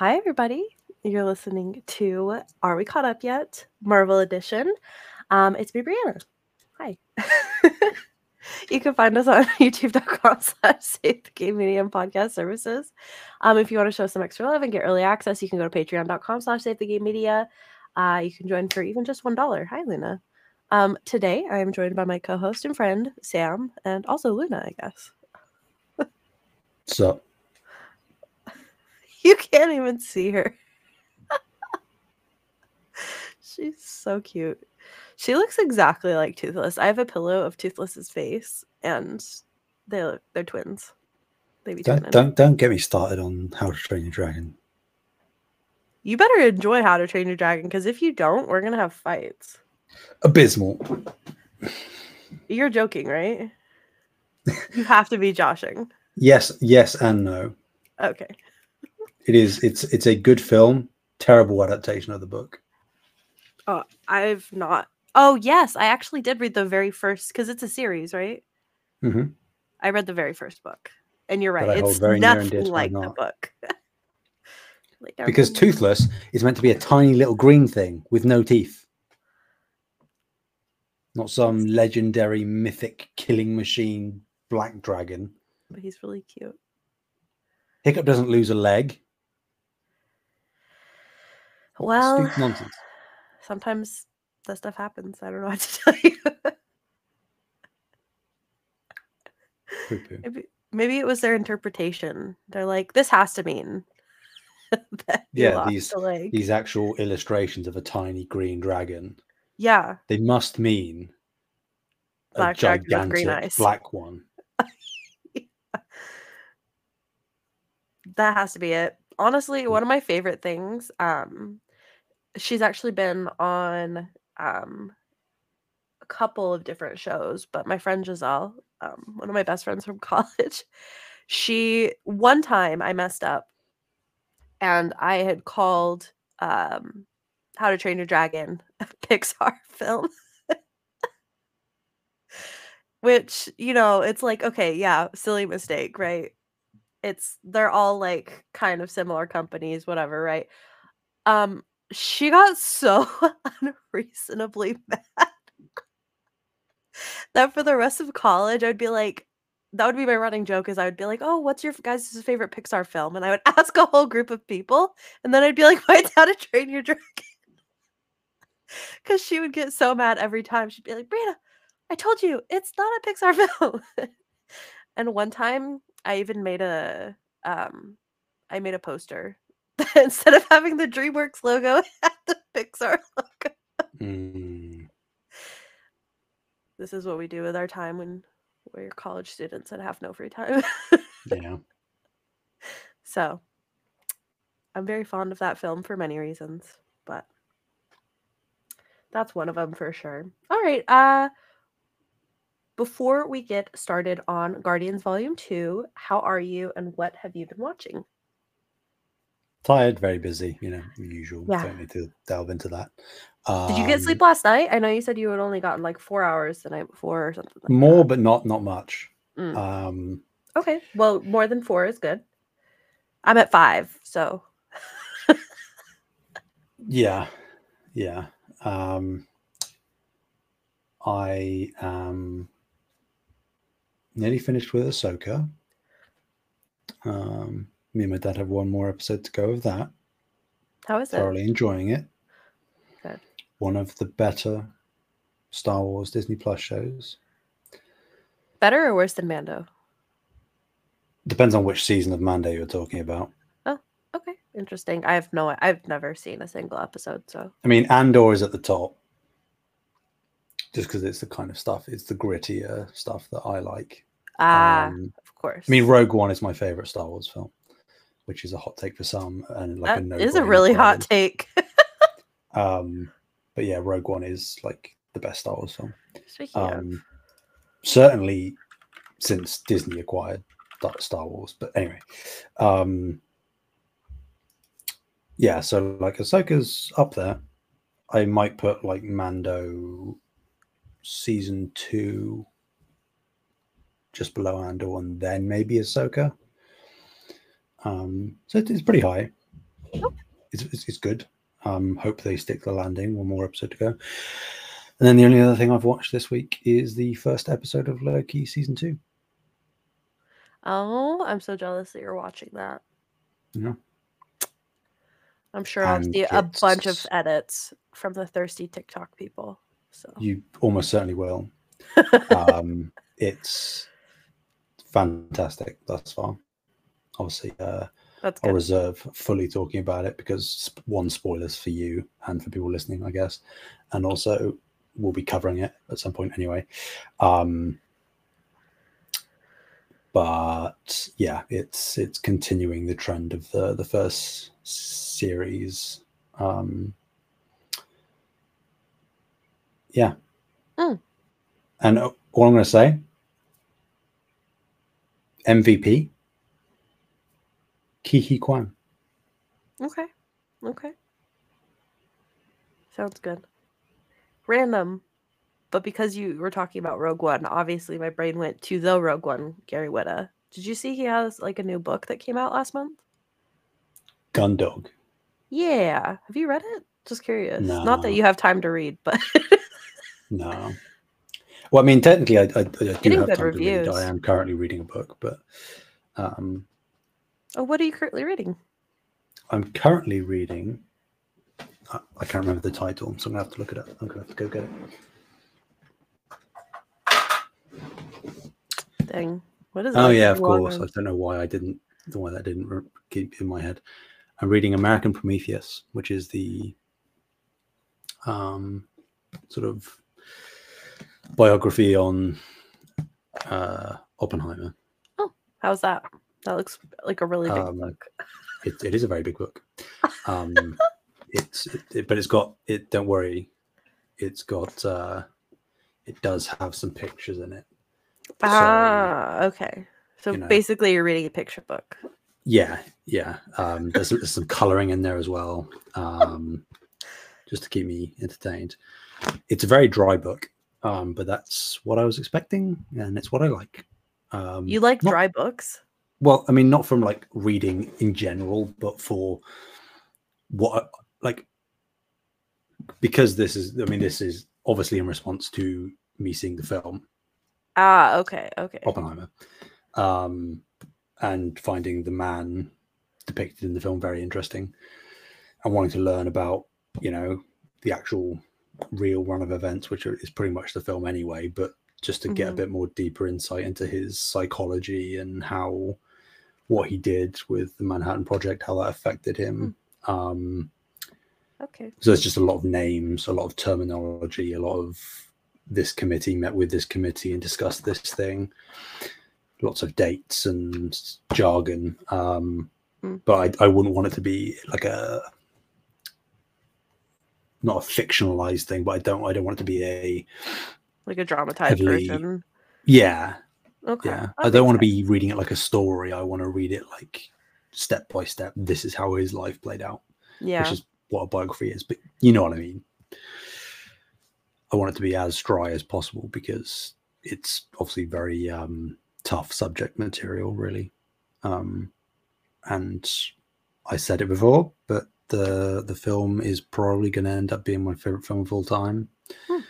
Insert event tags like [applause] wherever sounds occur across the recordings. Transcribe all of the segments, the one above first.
Hi, everybody. You're listening to Are We Caught Up Yet? Marvel Edition. Um, it's me, Brianna. Hi. [laughs] you can find us on [laughs] youtube.com slash save the game media and podcast services. Um, if you want to show some extra love and get early access, you can go to patreon.com slash save the game media. Uh, you can join for even just $1. Hi, Luna. Um, today, I am joined by my co host and friend, Sam, and also Luna, I guess. [laughs] So [laughs] You can't even see her. [laughs] She's so cute. She looks exactly like Toothless. I have a pillow of Toothless's face, and they look, they're twins. They be don't twinning. don't don't get me started on How to Train Your Dragon. You better enjoy How to Train Your Dragon, because if you don't, we're gonna have fights. Abysmal. You're joking, right? you have to be joshing. [laughs] Yes, yes, and no. Okay. It is. It's it's a good film. Terrible adaptation of the book. Oh, I've not. Oh, yes, I actually did read the very first because it's a series, right? hmm I read the very first book, and you're right. That I hold It's very near dear nothing like the book. [laughs] Like, Because Toothless is meant to be a tiny little green thing with no teeth. Not some legendary mythic killing machine black dragon. but he's really cute. Hiccup doesn't lose a leg. Well, nonsense. [sighs] sometimes that stuff happens. I don't know what to [laughs] tell you. Maybe, maybe it was their interpretation. They're like, this has to mean [laughs] Yeah, these-. These actual illustrations of a tiny green dragon. yeah, They must mean Black a gigantic green eyes. black one. [laughs] that has to be it. Honestly, one of my favorite things. Um, she's actually been on um a couple of different shows, but my friend Giselle, um, one of my best friends from [laughs] college, she one time I messed up and I had called um How to Train Your Dragon [laughs] a Pixar [laughs] film. Which, you know, it's like, okay, yeah, silly mistake, right? It's they're all like kind of similar companies, whatever, right? Um, she got so [laughs] unreasonably [laughs] mad that for the rest of college, I'd be like, that would be my running joke is I would be like, oh, what's your guys' favorite Pixar film? And I would [laughs] ask a whole group of people, and then I'd be like, mine's How to Train Your Dragon. Because she would get so mad every time. She'd be like, Brianna, I told you it's not a Pixar film. and one time I even made a um I made a poster [laughs] instead of having the DreamWorks logo, [laughs] it had the Pixar [laughs] logo. Mm. This is what we do with our time when we're college students and have no free time. Yeah. so I'm very fond of that film for many reasons, but that's one of them for sure. All right, uh before we get started on Guardians Volume 2, how are you and what have you been watching? Tired, very busy, you know, usual. Yeah. Don't need to delve into that. Did you get Um, sleep last night? I know you said you had only gotten like 4 hours the night before or something like More, that. but not not much. Mm. Um, Okay. Well, more than 4 is good. I'm at 5, so yeah, yeah. Um, I am nearly finished with Ahsoka. Um, me and my dad have one more episode to go of that. how is it? Thoroughly enjoying it. Good. One of the better Star Wars Disney Plus shows. Better or worse than Mando? Depends on which season of Mando you're talking about. Oh, okay, interesting. I have no I've never seen a single episode, so I mean, Andor is at the top, just because it's the kind of stuff, it's the grittier stuff that I like. ah, Um, of course. I mean, Rogue One is my favorite Star Wars film, which is a hot take for some, and like a no. is a really hot take. [laughs] Um, but yeah, Rogue One is like the best Star Wars film. Speaking of, Um, certainly since Disney acquired Star- Star Wars. But anyway, um, yeah. So like Ahsoka's up there. I might put like Mando season two just below Andor, and then maybe Ahsoka. Um, so it- it's pretty high. it's, it's, it's good. Um, hope they stick the landing. One more episode to go. And then the only other thing I've watched this week is the first episode of Loki season two. Oh, I'm so jealous that you're watching that. Yeah. I'm sure I'll And see a bunch of edits from the thirsty TikTok people. So [laughs] You almost certainly will. [laughs] um, it's fantastic thus far. Obviously, uh, I'll reserve fully talking about it because one spoilers for you and for people listening, I guess, and also we'll be covering it at some point anyway. Um, but yeah, it's it's continuing the trend of the the first series. Um, yeah, Mm. and uh, all I'm going to say, MVP, Ke Huy Quan. Okay. Okay. Sounds good. Random. But because you were talking about Rogue One, obviously my brain went to the Rogue One, Gary Whitta. Did you see he has like a new book that came out last month? Gundog. Yeah. Have you read it? Just curious. Not that you have time to read, but [laughs] No. Well, I mean, technically, I, I, I do have time to read. I am currently reading a book, but um, oh, what are you currently reading? I'm currently reading. I, I can't remember the title, so I'm gonna have to look it up. I'm gonna have to go get it. Dang. What is it? Oh that yeah, of long course. I don't know why I didn't. Why that didn't keep in my head. I'm reading American Prometheus, which is the um, sort of biography on uh, Oppenheimer. Oh, how's that? That looks like a really big Um, book. it, it is a very big book [laughs] um it's it, but it's got it don't worry it's got uh it does have some pictures in it so- Ah, okay. So you know. basically, you're reading a picture book. yeah yeah um there's, there's some coloring in there as well um just to keep me entertained it's a very dry book um but that's what i was expecting and it's what i like um You like not- dry books? Well i mean not from like reading in general but for what like because this is i mean this is obviously in response to me seeing the film Ah, okay, okay. oppenheimer um and finding the man depicted in the film very interesting and wanting to learn about you know the actual real run of events which are, is pretty much the film anyway but just to get a Mhm. bit more deeper insight into his psychology and how what he did with the manhattan project how that affected him um Okay. so there's just a lot of names a lot of terminology a lot of this committee met with this committee and discussed this thing lots of dates and jargon um Mm. but I, I wouldn't want it to be like a not a fictionalized thing but i don't i don't want it to be a Like a dramatized Heavily- version. yeah Okay. yeah that i don't want to be reading it like a story i want to read it like step by step this is how his life played out Yeah. which is what a biography is. But you know what I mean. I want it to be as dry as possible because it's obviously very um, tough subject material, really. Um, and I said it before, but the the film is probably going to end up being my favorite film of all time. Hmm.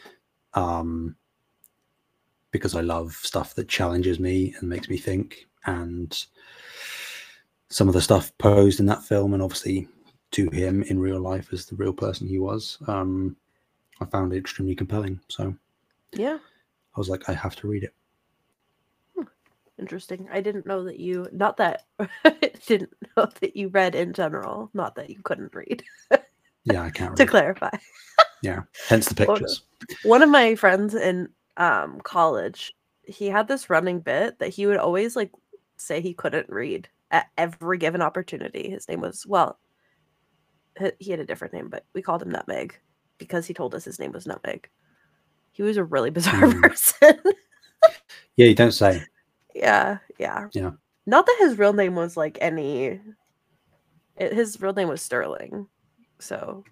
Um, because I love stuff that challenges me and makes me think, and some of the stuff posed in that film, and obviously to him in real life as the real person he was, um, I found it extremely compelling. So yeah. I was like, I have to read it. Interesting. I didn't know that you not that [laughs] didn't know that you read in general, not that you couldn't read. Yeah, I can't [laughs] to clarify. yeah, hence the pictures. One of my friends in um college, he had this running bit that he would always like say he couldn't read at every given opportunity. His name was well, he had a different name, but we called him Nutmeg because he told us his name was Nutmeg. He was a really [laughs] bizarre Mm. person. Yeah, you don't say. [laughs] yeah, yeah. Yeah. Not that his real name was like any it, his real name was Sterling. So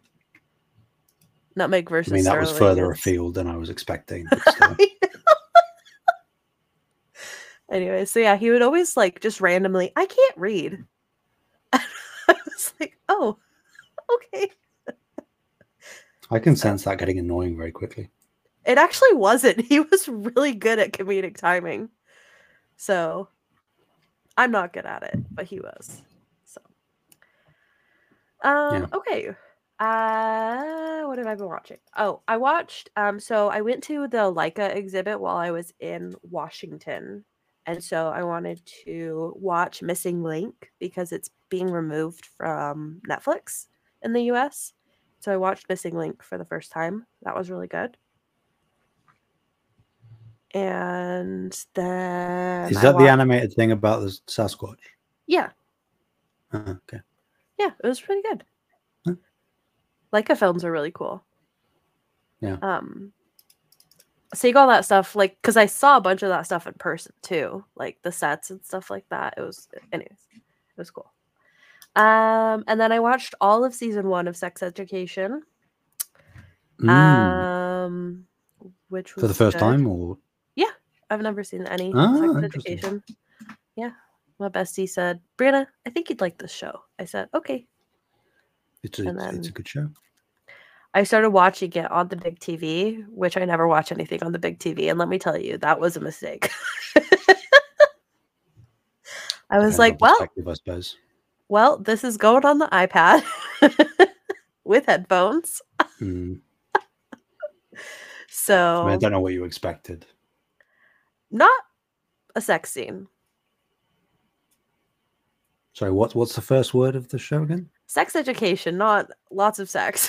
Nutmeg I mean, that was further afield than I was expecting. [laughs] [laughs] Anyway, so yeah, he would always like just randomly, I can't read. [laughs] I was was like, oh, okay. I can sense that getting annoying very quickly. It actually wasn't. He was really good at comedic timing. So I'm not good at it, but he was. So um Yeah. okay. Uh what have I been watching? Oh, I watched um so I went to the Laika exhibit while I was in Washington. And so I wanted to watch Missing Link because it's being removed from Netflix in the US. So I watched Missing Link for the first time. That was really good. And then Is that the animated thing about the Sasquatch? Yeah, Uh, okay. yeah, it was pretty good. Laika films are really cool. Yeah. Um, seeing all that stuff, like, because I saw a bunch of that stuff in person too, like the sets and stuff like that. It was, anyways, it was cool. Um, and then I watched all of season one of Sex Education. Mm. Um, which was For the first good. time, or yeah, I've never seen any Ah, sex education. Yeah. My bestie said, Brianna, I think you'd like this show. I said, okay. It's a, it's a good show. I started watching it on the big TV, which I never watch anything on the big TV. And let me tell you, that was a mistake. [laughs] I was on like, well, I suppose. well, this is going on the iPad [laughs] with headphones. Mm. [laughs] So I, mean, I don't know what you expected. not a sex scene. Sorry, what's what's the first word of the show again? Sex education, not lots of sex.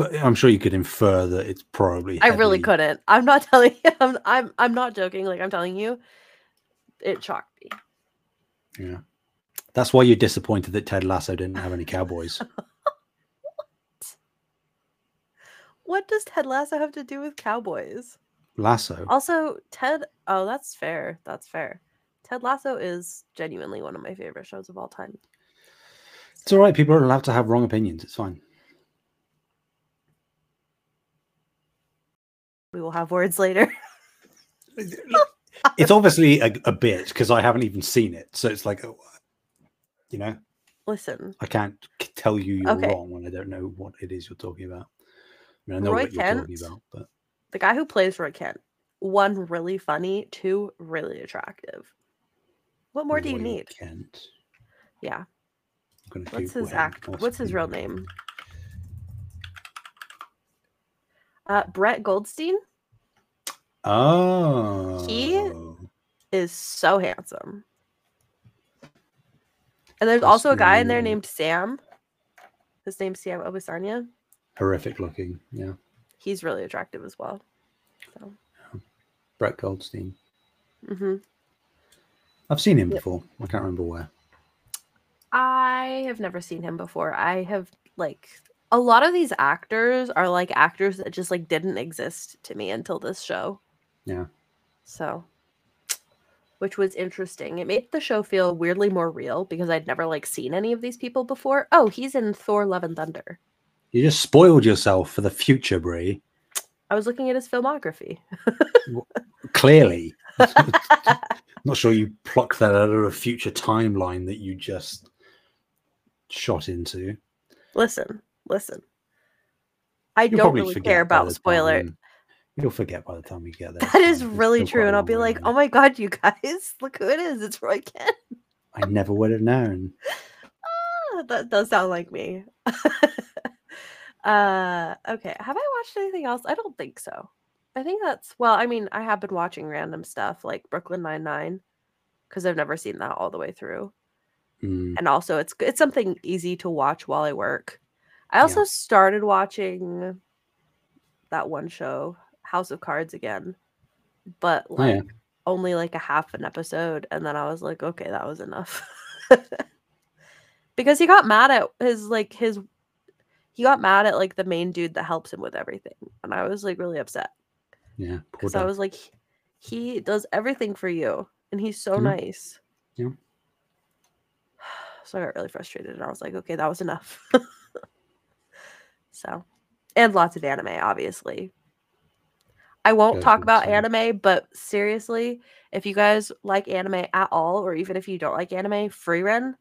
But I'm sure you could infer that it's probably. I really couldn't. I'm not [laughs] telling you. I'm, I'm I'm not joking. Like I'm telling you, it shocked me. Yeah, that's why you're disappointed that Ted Lasso didn't have any cowboys. [laughs] What? what does Ted Lasso have to do with cowboys? Lasso. Also, Ted. Oh, that's fair. That's fair. Ted Lasso is genuinely one of my favorite shows of all time. It's all right. People are allowed to have wrong opinions. It's fine. We will have words later. [laughs] It's obviously a, a bit because I haven't even seen it, so it's like, you know, Listen, I can't tell you you're Okay. wrong when I don't know what it is you're talking about. I mean, I know Roy what you're talking about, but the guy who plays Roy Kent, one really funny, two really attractive. What more do you need? Kent. Yeah. I'm gonna What's his act? What's his real name? Uh, Brett Goldstein Oh, He is so handsome. And there's That's also a guy in there really- named Sam. His name's Sam Obisanya. horrific looking. Yeah, He's really attractive as well. So, Brett Goldstein. hmm I've seen him before. I can't remember where. I have never seen him before. I have like a lot of these actors are like actors that just like didn't exist to me until this show. Yeah. So, which was interesting. It made the show feel weirdly more real because I'd never like seen any of these people before. Oh, he's in Thor: Love and Thunder. You just spoiled yourself for the future, Brie. I was looking at his filmography. Clearly, [laughs] [laughs] not sure you plucked that out of a future timeline that you just shot into. listen, listen. I You'll don't really care about spoiler. time- You'll forget by the time we get there. That is really true, and I'll be like, "Oh my god, you guys, [laughs] look who it is! It's Roy Kent." I never would have known. Ah, that does sound like me. [laughs] uh, okay. Have I watched anything else? I don't think so. I think that's well. I mean, I have been watching random stuff like Brooklyn Nine Nine because I've never seen that all the way through, Mm, and also it's it's something easy to watch while I work. I Yeah. also started watching that one show, House of Cards, again, but Oh, yeah. like only like a half an episode, and then I was like, okay, that was enough. [laughs] because he got mad at his like his he got mad at like the main dude that helps him with everything, and I was like really upset yeah. Because I was like, he does everything for you, and he's so Mhm. nice. Yeah. [sighs] So I got really frustrated, and I was like, okay, that was enough. [laughs] so, and lots of anime, obviously. I won't talk about anime, but seriously, if you guys like anime at all, or even if you don't like anime, Frieren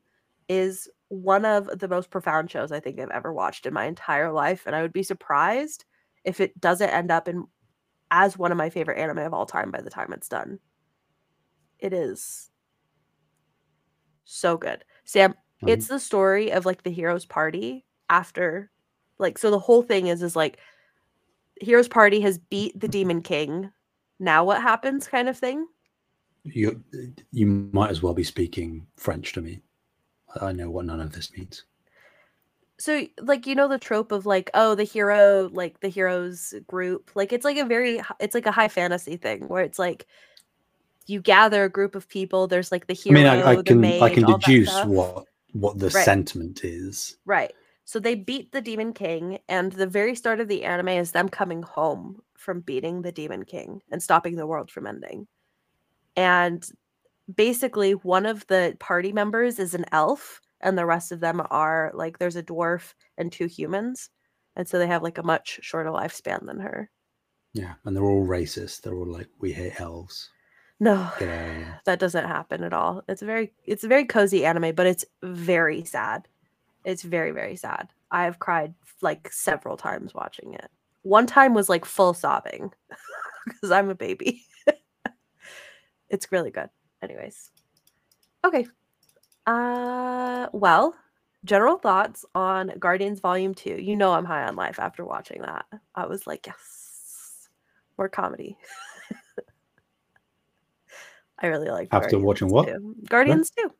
is one of the most profound shows I think I've ever watched in my entire life. And I would be surprised if it doesn't end up in as one of my favorite anime of all time by the time it's done. It is so good. Sam, Mhm. it's the story of like the hero's party after like so the whole thing is is like hero's party has beat the demon king. Now what happens kind of thing? You you might as well be speaking French to me. I know what none of this means. So like you know the trope of like oh the hero like the hero's group like it's like a very it's like a high fantasy thing where it's like you gather a group of people there's like the hero I mean, I, I can maid, I can deduce what what the Right. sentiment is. Right. So they beat the Demon King, and the very start of the anime is them coming home from beating the Demon King and stopping the world from ending. And basically, one of the party members is an elf, and the rest of them are like there's a dwarf and two humans. And so they have like a much shorter lifespan than her. Yeah, and they're all racist. They're all like, we hate elves. No, Get out of here. that doesn't happen at all. It's a very it's a very cozy anime, but it's very sad. It's very very sad. I have cried like several times watching it. One time was like full sobbing [laughs] because I'm a baby. [laughs] it's really good. Anyways. Okay. Uh well, general thoughts on Guardians Volume 2. You know I'm high on life after watching that. I was like, yes. More comedy. [laughs] I really like After watching what? Guardians 2.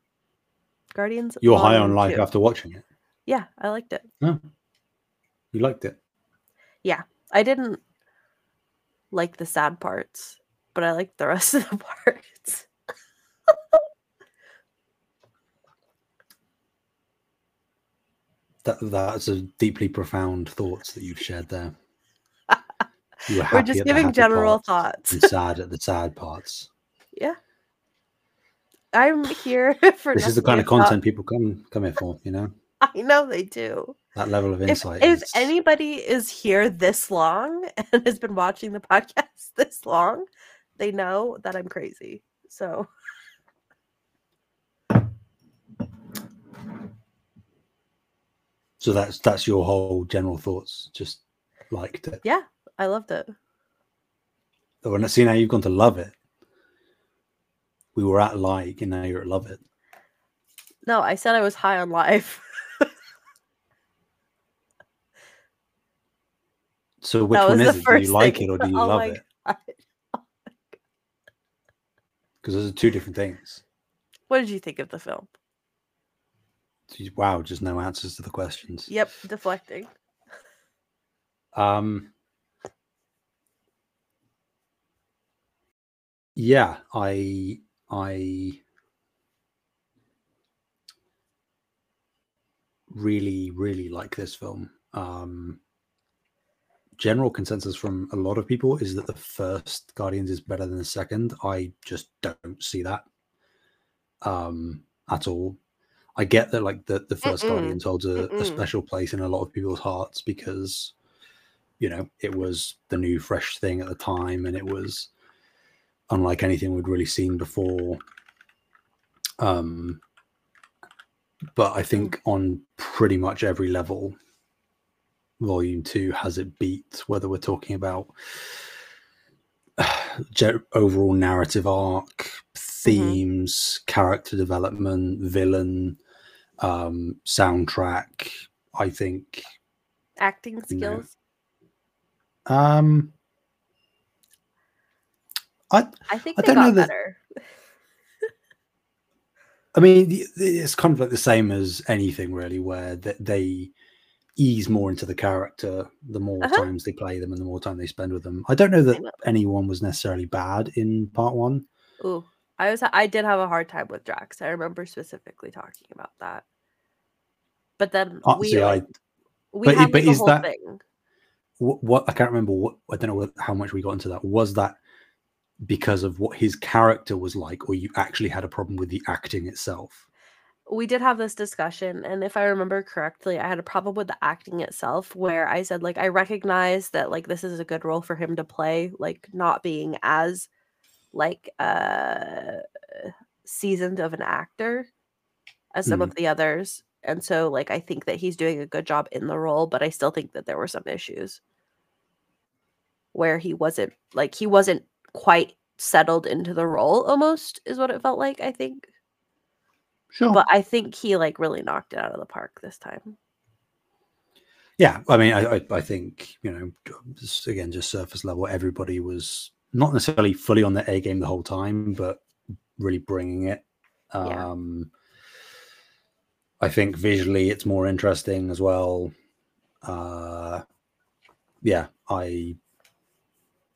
Guardians. You're high on life 2. after watching it. Yeah, I liked it. You liked it. Yeah. I didn't like the sad parts, but I liked the rest of the [laughs] parts. That that's a deeply profound thoughts that you've shared there. You were [laughs] We're just giving general thoughts. and sad at the sad parts. Yeah. I'm here [laughs] for This is the kind of if content people come come here for, you know? [laughs] I know they do. That level of insight. if is- anybody is here this long and has been watching the podcast this long, they know that I'm crazy. So so that's that's your whole general thoughts. Just liked it. yeah, I loved it. Oh, and see now you've gone to love it. We were at like, and now you're at love it. No, I said I was high on life. [laughs] So which one is it? Do you like it or do [laughs] you Oh love it? Because [laughs] oh those are two different things. What did you think of the film? Wow, just no answers to the questions. Yep, deflecting. Um. Yeah, I I really really like this film. Um general consensus from a lot of people is that the first Guardians is better than the second. I just don't see that um at all. I get that like the the 1st Mm-mm. Guardians holds a, a special place in a lot of people's hearts because you know it was the new fresh thing at the time and it was unlike anything we'd really seen before. Um but i think on pretty much every level volume 2 has it beat whether we're talking about [sighs] overall narrative arc themes character development villain um soundtrack i think Acting skills. um i I think I they don't know that- better. I mean, it's kind of like the same as anything, really, where th- they ease more into the character the more Uh-huh. times they play them and the more time they spend with them. I don't know that anyone was necessarily bad in part one. Ooh, I was I did have a hard time with Drax. I remember specifically talking about that. But then Uh, we I- we but but is whole that- thing. What, what I can't remember. What I don't know how much we got into that. Was that because of what his character was like, or you actually had a problem with the acting itself? we did have this discussion and if i remember correctly i had a problem with the acting itself where i said like i recognize that like this is a good role for him to play like not being as like uh seasoned of an actor as some Mm. of the others and so like i think that he's doing a good job in the role but i still think that there were some issues where he wasn't like he wasn't quite settled into the role almost is what it felt like i think Sure. but I think he like really knocked it out of the park this time. yeah, I mean, I, I, I think you know, just, again, just surface level, everybody was not necessarily fully on their A game the whole time, but really bringing it. Yeah. Um, Um, I think visually it's more interesting as well. Uh, yeah, I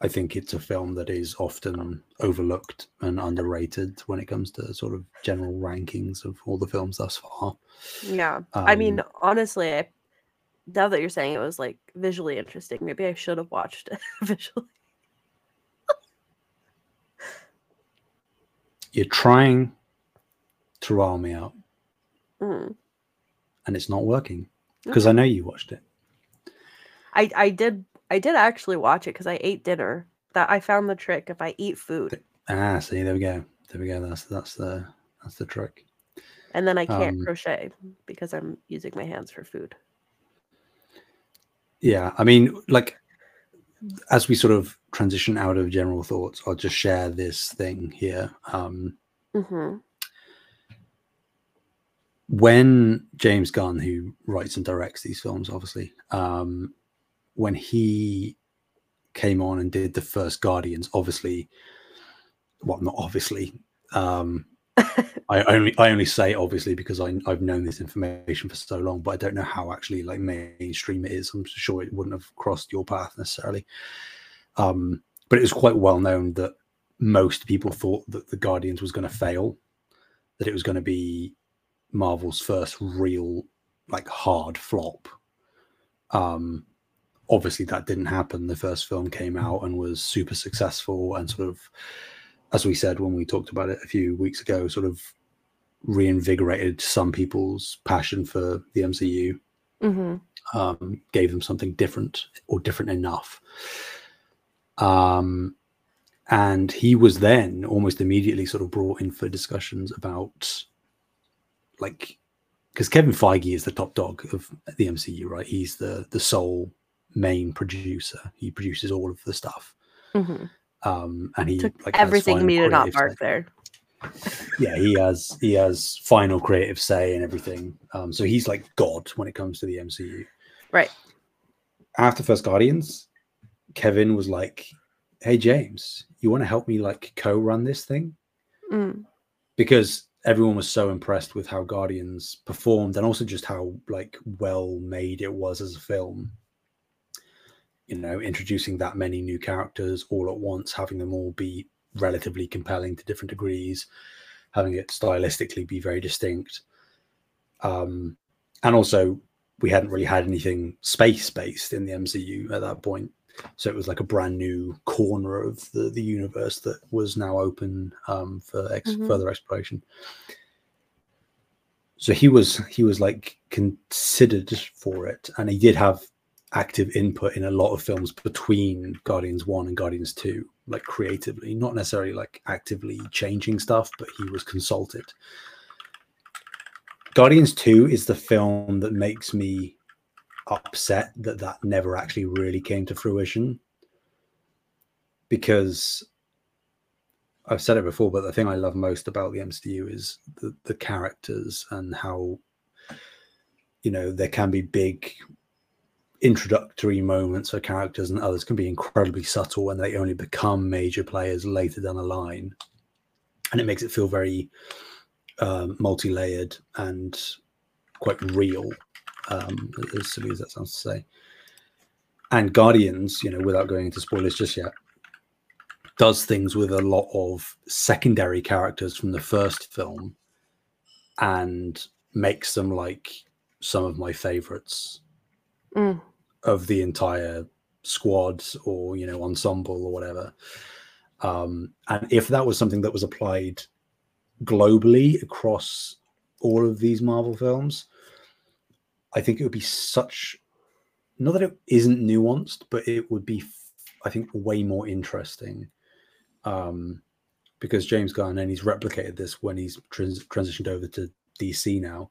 I think it's a film that is often overlooked and underrated when it comes to sort of general rankings of all the films thus far. Yeah. I mean, Um, honestly, I, now that you're saying it was like visually interesting, maybe I should have watched it [laughs] visually. You're trying to rile me out, Mm. and it's not working because I know you watched it. I I did I did actually watch it because I ate dinner. That I found the trick. If I eat food Ah, see, there we go. There we go. That's that's the that's the trick. and then I can't Um, crochet because I'm using my hands for food. Yeah, I mean, like as we sort of transition out of general thoughts, I'll just share this thing here. Um, hmm when James Gunn, who writes and directs these films, obviously, um, when he came on and did the first Guardians, obviously, well, not obviously. Um, [laughs] I only I only say obviously because I, I've known this information for so long, but I don't know how actually like mainstream it is. I'm sure it wouldn't have crossed your path necessarily. Um, but it was quite well known that most people thought that the Guardians was going to fail, that it was going to be Marvel's first real like hard flop. Um, obviously that didn't happen. The first film came out and was super successful and sort of, as we said when we talked about it a few weeks ago, sort of reinvigorated some people's passion for the MCU hmm um, gave them something different or different enough. Um, and he was then almost immediately sort of brought in for discussions about like because Kevin Feige is the top dog of the MCU, right? He's the the sole main producer. He produces all of the stuff, hmm um, and he Took like everything me to not bark there. Yeah, he has he has final creative say and everything. Um, so he's like God when it comes to the MCU. Right. after First Guardians, Kevin was like, "Hey James, you want to help me like co-run this thing?" Mm. Because everyone was so impressed with how Guardians performed and also just how like well made it was as a film. You know, introducing that many new characters all at once, having them all be relatively compelling to different degrees, having it stylistically be very distinct. Um, and also we hadn't really had anything space based in the MCU at that point. So it was like a brand new corner of the, the universe that was now open um, for ex- Mhm. further exploration. So he was he was like considered for it, and he did have active input in a lot of films between Guardians One and Guardians Two, like creatively, not necessarily like actively changing stuff, but he was consulted. Guardians 2 is the film that makes me upset that that never actually really came to fruition because I've said it before, but the thing I love most about the MCU is the, the characters and how, you know, there can be big introductory moments for characters and others can be incredibly subtle and they only become major players later down the line. And it makes it feel very um, multi-layered and quite real, um, as silly as that sounds to say. And Guardians, you know, without going into spoilers just yet, does things with a lot of secondary characters from the first film and makes them like some of my favorites Mm. of the entire squad or you know ensemble or whatever um and if that was something that was applied globally across all of these Marvel films, I think it would be such not that it isn't nuanced, but it would be, I think, way more interesting. Um, because James Gunn and he's replicated this when he's trans- transitioned over to DC now.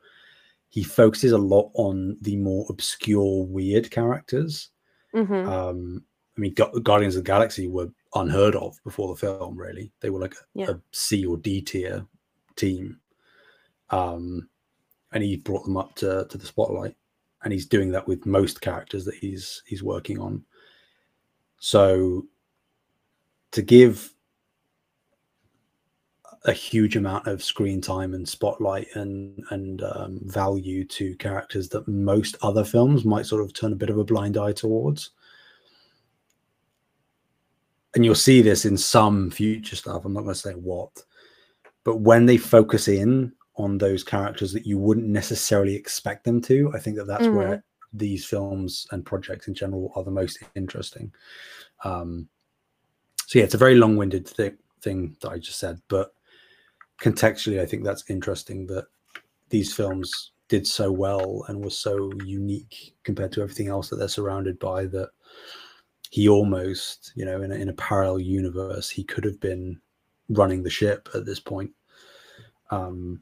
He focuses a lot on the more obscure, weird characters. Mhm. Um, I mean, Gu- Guardians of the Galaxy were unheard of before the film. Really, they were like Yeah. a C or D tier team, um, and he brought them up to to the spotlight. And he's doing that with most characters that he's he's working on. So, to give a huge amount of screen time and spotlight and and um, value to characters that most other films might sort of turn a bit of a blind eye towards and you'll see this in some future stuff. I'm not going to say what, but when they focus in on those characters that you wouldn't necessarily expect them to, I think that that's Mhm. where these films and projects in general are the most interesting. Um, so yeah, it's a very long-winded thi- thing that I just said, but contextually, I think that's interesting that these films did so well and were so unique compared to everything else that they're surrounded by that he almost, you know, in a, in a parallel universe, he could have been running the ship at this point. Um,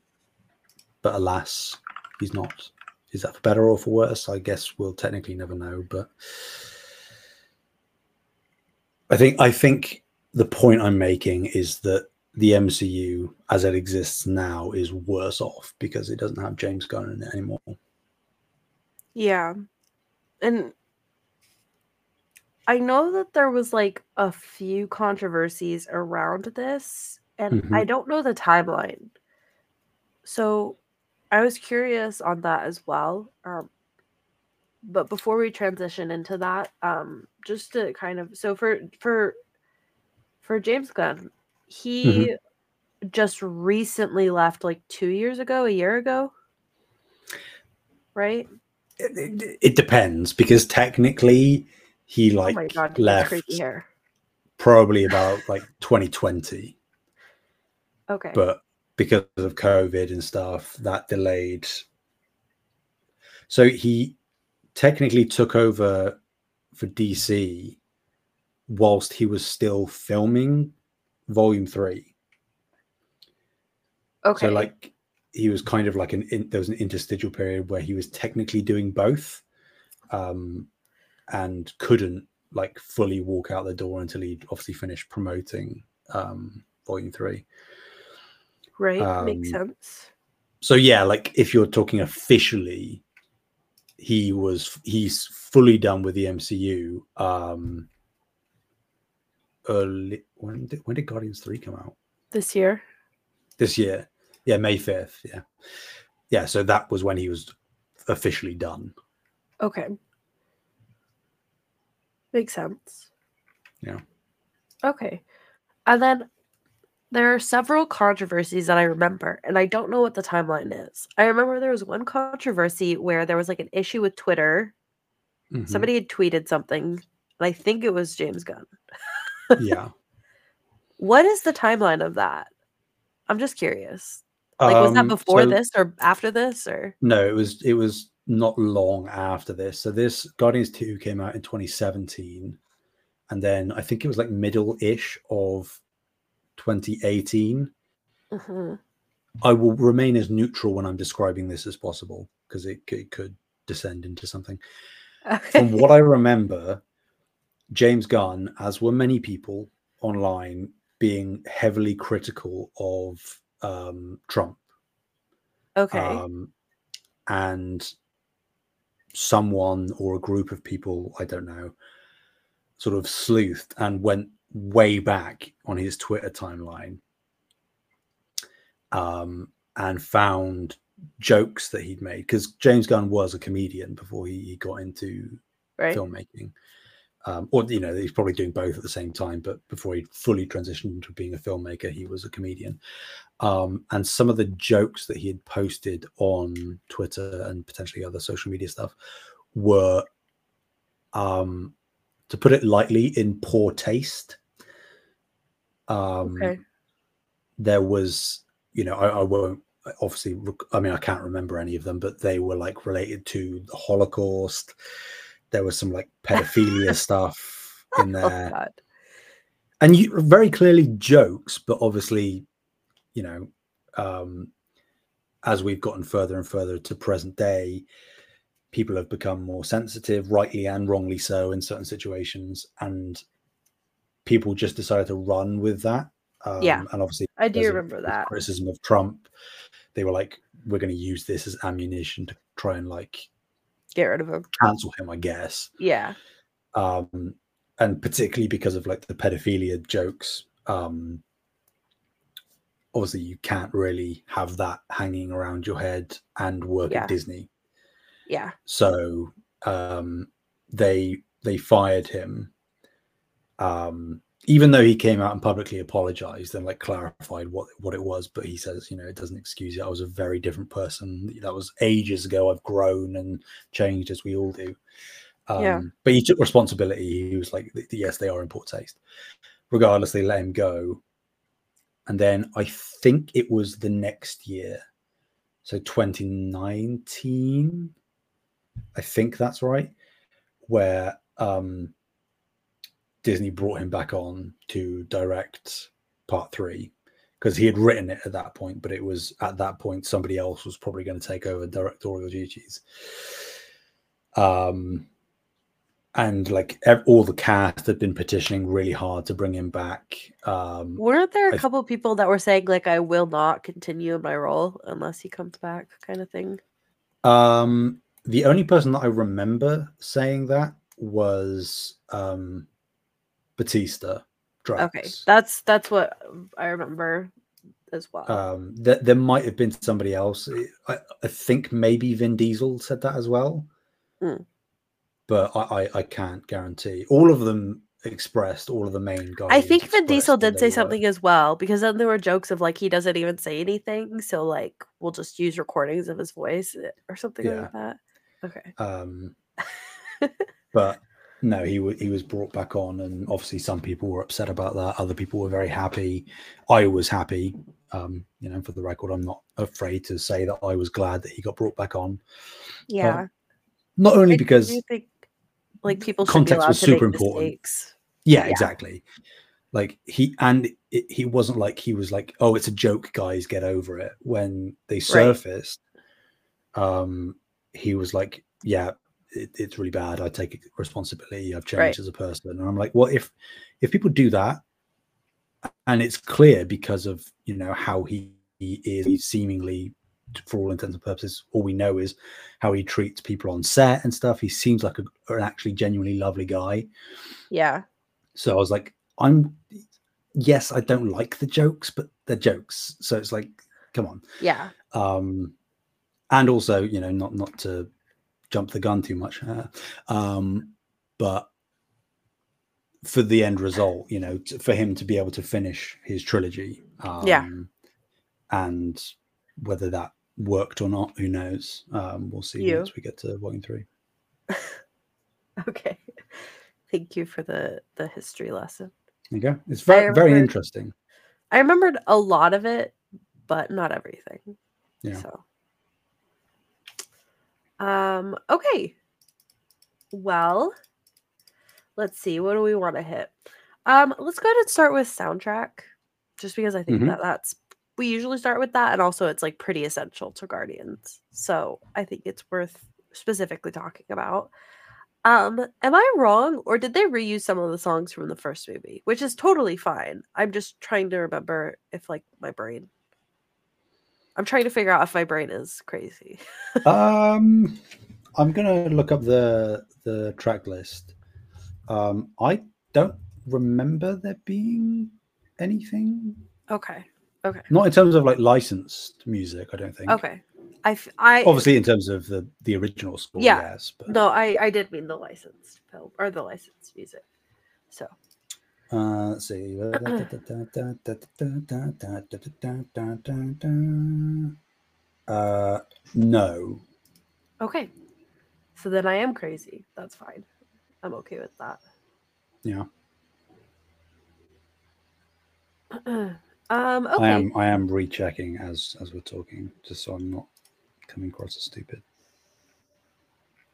but alas, he's not. Is that for better or for worse? I guess we'll technically never know. But I think I think the point I'm making is that the MCU as it exists now is worse off because it doesn't have James Gunn in it anymore. Yeah. And I know that there was like a few controversies around this, and mm-hmm. I don't know the timeline. So I was curious on that as well. Um, but before we transition into that, um, just to kind of so for for for James Gunn, he just recently left like two years ago, a year ago, right? It, it, it depends because technically he like oh god, left probably about like 2020 Okay. but because of covid and stuff that delayed. So he technically took over for dc whilst he was still filming volume 3 okay. so like he was kind of like an in, there was an interstitial period where he was technically doing both um and couldn't like fully walk out the door until he'd obviously finished promoting um volume 3 right, makes um, sense. so yeah like if you're talking officially he was he's fully done with the mcu um early when did when did guardians 3 come out This year. this year yeah may 5th yeah yeah so that was when he was officially done Okay. Makes sense. Yeah. Okay. And then there are several controversies that I remember, and I don't know what the timeline is. I remember there was one controversy where there was like an issue with Twitter. Mhm. Somebody had tweeted something, and I think it was James Gunn. yeah [laughs] What is the timeline of that? I'm just curious. Like, was that Um, before so- this or after this or? No, it was it was not long after this. So this Guardians 2 came out in 2017. And then I think it was like middle-ish of 2018. Mhm. I will remain as neutral when I'm describing this as possible because it, it could descend into something. From what [laughs] I remember, James Gunn, as were many people online, being heavily critical of um, Trump. okay. um, and someone or a group of people i don't know sort of sleuthed and went way back on his twitter timeline um, and found jokes that he'd made because james gunn was a comedian before he, he got into right. filmmaking um, or you know he's probably doing both at the same time but before he fully transitioned to being a filmmaker he was a comedian um, and some of the jokes that he had posted on twitter and potentially other social media stuff were um, to put it lightly in poor taste um, Okay. there was you know I, I won't obviously, rec- I mean, I can't remember any of them, but they were like related to the Holocaust. There was some like pedophilia [laughs] stuff in Oh there, god. and you very clearly jokes, but obviously, you know, um, as we've gotten further and further to present day, people have become more sensitive, rightly and wrongly so, in certain situations, and people just decided to run with that. Um, Yeah. and obviously, I do remember that. criticism of Trump. They were like, "We're going to use this as ammunition to try and like Get rid of him. cancel him," I guess. Yeah. Um, and particularly because of like the pedophilia jokes. Um, obviously, you can't really have that hanging around your head and work Yeah. at Disney. Yeah. So um, they they fired him. Um, even though he came out and publicly apologized and like clarified what what it was, but he says, you know, it doesn't excuse it. I was a very different person. That was ages ago. I've grown and changed as we all do. Um, Yeah. But he took responsibility. He was like, yes, they are in poor taste. Regardless, they let him go. And then I think it was the next year. So 2019, I think that's right, where um, Disney brought him back on to direct part three because he had written it at that point, but it was at that point somebody else was probably going to take over directorial duties. Um, and like ev- all the cast had been petitioning really hard to bring him back. Um, Weren't there I a th- couple people that were saying like I will not continue in my role unless he comes back kind of thing? Um, the only person that I remember saying that was um, Bautista. Drax. Okay. That's that's what I remember as well. Um, th- there might have been somebody else. I, I think maybe Vin Diesel said that as well, Mm. but I, I, I can't guarantee. All of them expressed. All of the main guys. I think Vin Diesel did say were- something as well because then there were jokes of like he doesn't even say anything, so like we'll just use recordings of his voice eh, or something Yeah. like that. Okay. Um, [laughs] but no, he wa he was brought back on, and obviously some people were upset about that. Other people were very happy. I was happy. Um, you know, for the record, I'm not afraid to say that I was glad that he got brought back on. Yeah. Not only I because, think like people context was to super important. yeah, yeah. exactly. Like he and it, he wasn't like he was like, oh, it's a joke, guys, get over it. When they surfaced, um, he was like, yeah, it, it's really bad. I take responsibility. I've changed Right. as a person, and I'm like, well, if if people do that, and it's clear because of you know how he, he is seemingly for all intents and purposes all we know is how he treats people on set and stuff he seems like a, an actually genuinely lovely guy Yeah. so I was like, I'm yes, I don't like the jokes, but they're jokes. So it's like, come on. Yeah. Um and also, you know, not not to jump the gun too much. uh, um, but for the end result, you know, for him to be able to finish his trilogy. Um Yeah. and whether that worked or not, who knows? Um, we'll see You. once we get to volume three. [laughs] Okay. Thank you for the the history lesson. There you go. It's very very interesting. I remembered a lot of it, but not everything. Yeah. So um okay. Well, let's see. What do we want to hit? Um, let's go ahead and start with soundtrack. Just because I think Mhm. that that's we usually start with that, and also it's like pretty essential to Guardians. So I think it's worth specifically talking about. Um, am I wrong, or did they reuse some of the songs from the first movie, which is totally fine? I'm just trying to remember if like my brain. I'm trying to figure out if my brain is crazy. [laughs] um i'm gonna look up the the track list um i don't remember there being anything Okay. Okay. not in terms of like licensed music i don't think Okay. I f- I obviously in terms of the the original score Yeah. yes but no, I I did mean the licensed film or the licensed music. So uh let's see uh no okay. So then I am crazy. That's fine. I'm okay with that. yeah Um, okay. I am I am rechecking as as we're talking, just so I'm not coming across as stupid.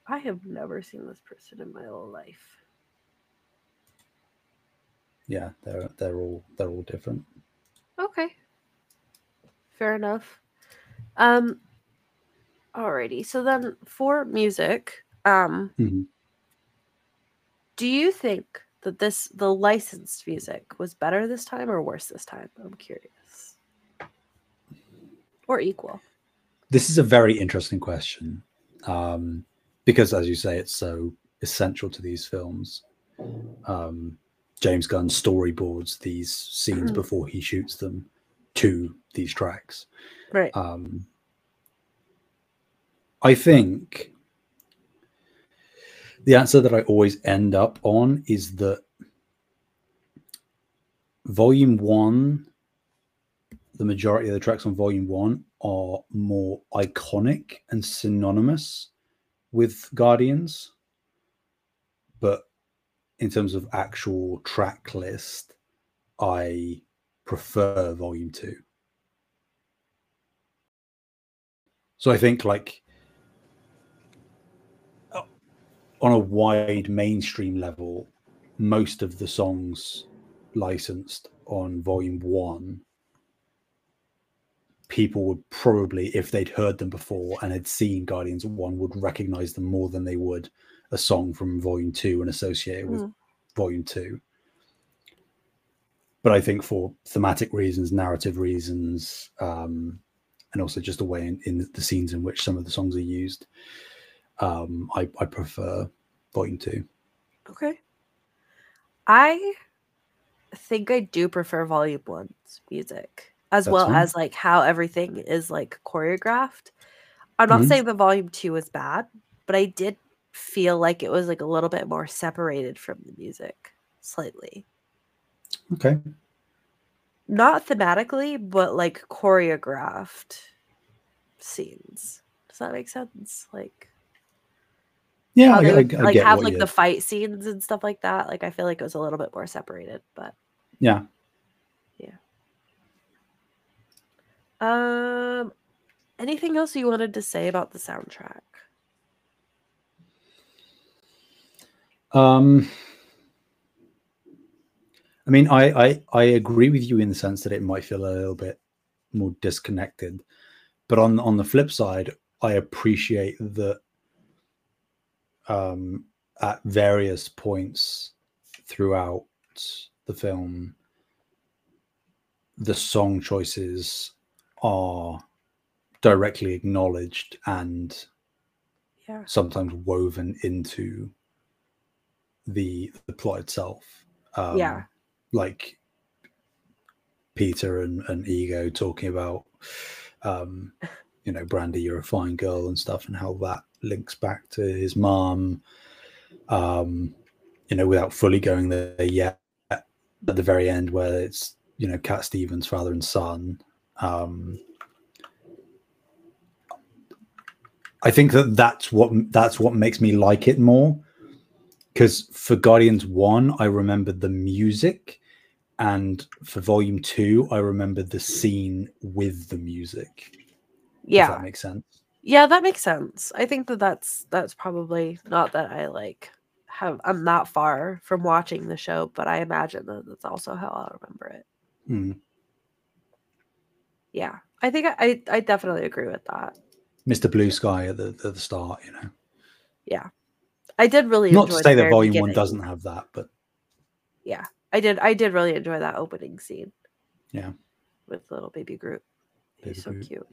I have never seen this person in my life. Yeah, they're they're all they're all different. Okay. Fair enough. Um alrighty. So then for music, um Mhm. do you think that this the licensed music was better this time or worse this time? I'm curious. Or equal. This is a very interesting question, um, because as you say, it's so essential to these films. Um, James Gunn storyboards these scenes Mhm. before he shoots them to these tracks. Right. Um, I think the answer that I always end up on is that volume one, the majority of the tracks on volume one are more iconic and synonymous with Guardians. In terms of actual track list, I prefer volume two. So I think like uh, on a wide mainstream level, most of the songs licensed on volume one, people would probably, if they'd heard them before and had seen Guardians one, would recognize them more than they would a song from volume two and associate it with Mm. volume two. But I think for thematic reasons, narrative reasons, um, and also just the way in, in the scenes in which some of the songs are used, um, I, I prefer volume two. Okay. I think I do prefer volume one's music as That's well fine. as like how everything is like choreographed. I'm not Mhm. saying the volume two is bad, but I did feel like it was like a little bit more separated from the music slightly. Okay. Not thematically, but like choreographed scenes. Does that make sense? Like Yeah, I, I, would, I like get have like the fight scenes and stuff like that. Like I feel like it was a little bit more separated, but yeah, yeah. Um, anything else you wanted to say about the soundtrack? Um, I mean, I, I I agree with you in the sense that it might feel a little bit more disconnected, but on on the flip side, I appreciate that um, at various points throughout the film, the song choices are directly acknowledged and Yeah. sometimes woven into the the plot itself. Um, Yeah. like Peter and, and Ego talking about, um, you know, Brandy, you're a fine girl and stuff, and how that links back to his mom. Um, you know, without fully going there yet, at the very end where it's you know Cat Stevens, father and son. Um, I think that that's what that's what makes me like it more because for Guardians one, I remembered the music, and for Volume two, I remembered the scene with the music. Yeah. that makes sense. Yeah, that makes sense. I think that that's that's probably not that I like have I'm that far from watching the show, but I imagine that that's also how I'll remember it. Mm. Yeah. I think I I, I definitely agree with that. Mr. Blue Sky at the at the start, you know. Yeah. I did really Not to say that Volume one doesn't have that, but Yeah. I did I did really enjoy that opening scene. Yeah. With little baby Groot. Baby He's so Groot. cute.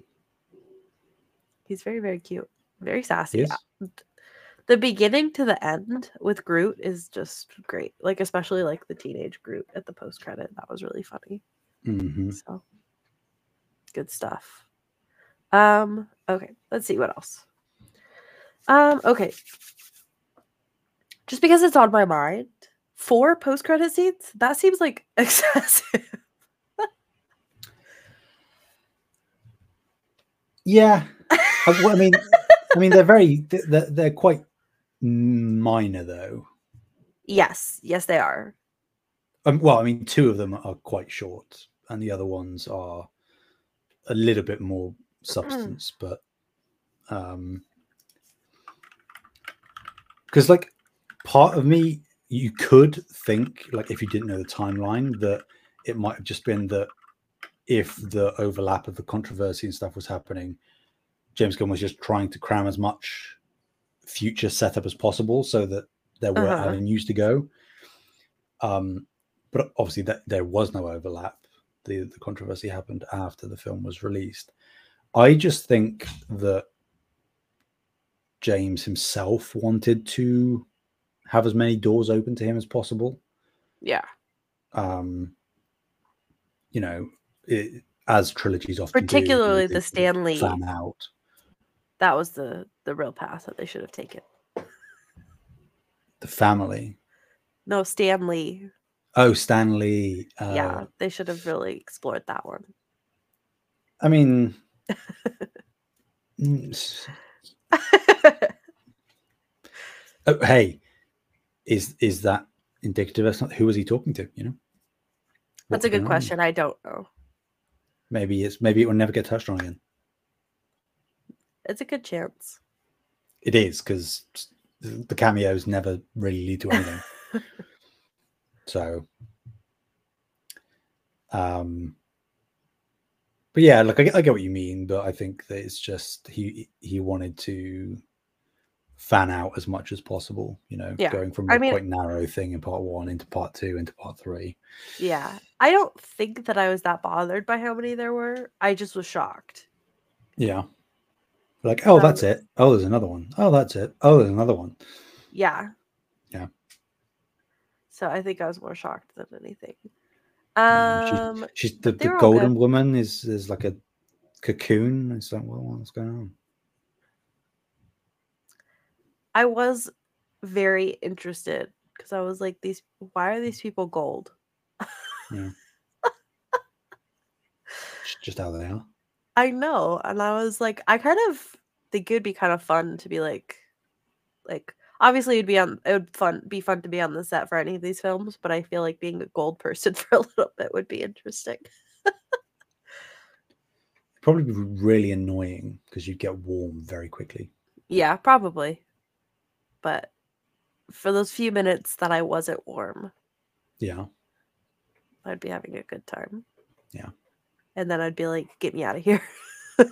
He's very, very cute. Very sassy. The beginning to the end with Groot is just great. Like especially like the teenage Groot at the post credit. That was really funny. Mhm. So good stuff. Um, okay, let's see what else. Um, okay. Just because it's on my mind, four post credit scenes, that seems like [laughs] excessive. yeah. I, I mean, I mean, they're very [laughs] they're, they're quite minor though. yes, yes, they are. Um, well, I mean, two of them are quite short, and the other ones are a little bit more substance, but um because like part of me you could think like if you didn't know the timeline that it might have just been that if the overlap of the controversy and stuff was happening james gunn was just trying to cram as much future setup as possible so that there were Uh-huh. avenues to go. Um but obviously that there was no overlap. The the controversy happened after the film was released. I just think that james himself wanted to have as many doors open to him as possible Yeah. um you know it, as trilogies often Particularly they the do Stan fan out That was the the real path that they should have taken. the family No, Stan Lee. oh Stan Lee uh, yeah, they should have really explored that one. i mean [laughs] mm, [laughs] oh, hey is is that indicative of something who was he talking to you know That's a good on? question. I don't know. maybe it's maybe it will never get touched on again It's a good chance. it is because the cameos never really lead to anything [laughs] so um but yeah look I get, I get what you mean but i think that it's just he he wanted to fan out as much as possible you know Yeah, going from I a mean- quite narrow thing in part one into part two into part three Yeah. I don't think that I was that bothered by how many there were. I just was shocked. yeah like oh Um, that's it oh there's another one oh that's it oh there's another one Yeah. Yeah. So I think I was more shocked than anything. Mm, she's- Um she's the, the golden woman is is like a cocoon it's like well what's going on I was very interested because I was like, these why are these people gold? It's just how they are I know. And I was like, I kind of think it would be kind of fun to be like like obviously it'd be on it would fun be fun to be on the set for any of these films, but I feel like being a gold person [laughs] for a little bit would be interesting. probably be really annoying because you'd get warm very quickly Yeah, probably. But for those few minutes that I wasn't warm, yeah I'd be having a good time. Yeah. And then I'd be like, get me out of here. [laughs]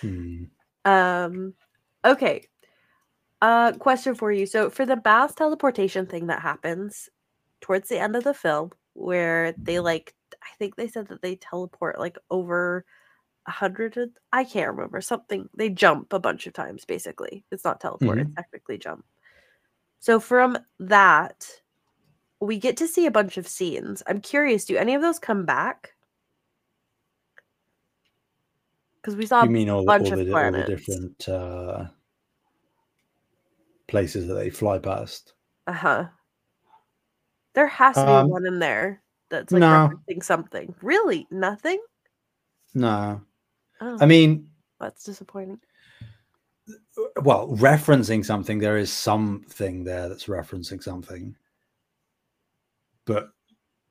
Hmm. Um okay. Uh question for you. So for the mass teleportation thing that happens towards the end of the film where they like I think they said that they teleport like over a hundred I can't remember something they jump a bunch of times basically. It's not teleport, it's technically jump. So from that we get to see a bunch of scenes. I'm curious, do any of those come back? Because we saw you mean all, the- all, of the, all the different uh places that they fly past Uh huh. There has to be Um, one in there that's like no. referencing something. Really? Nothing? no Oh, i mean that's disappointing. well referencing something there is something there that's referencing something but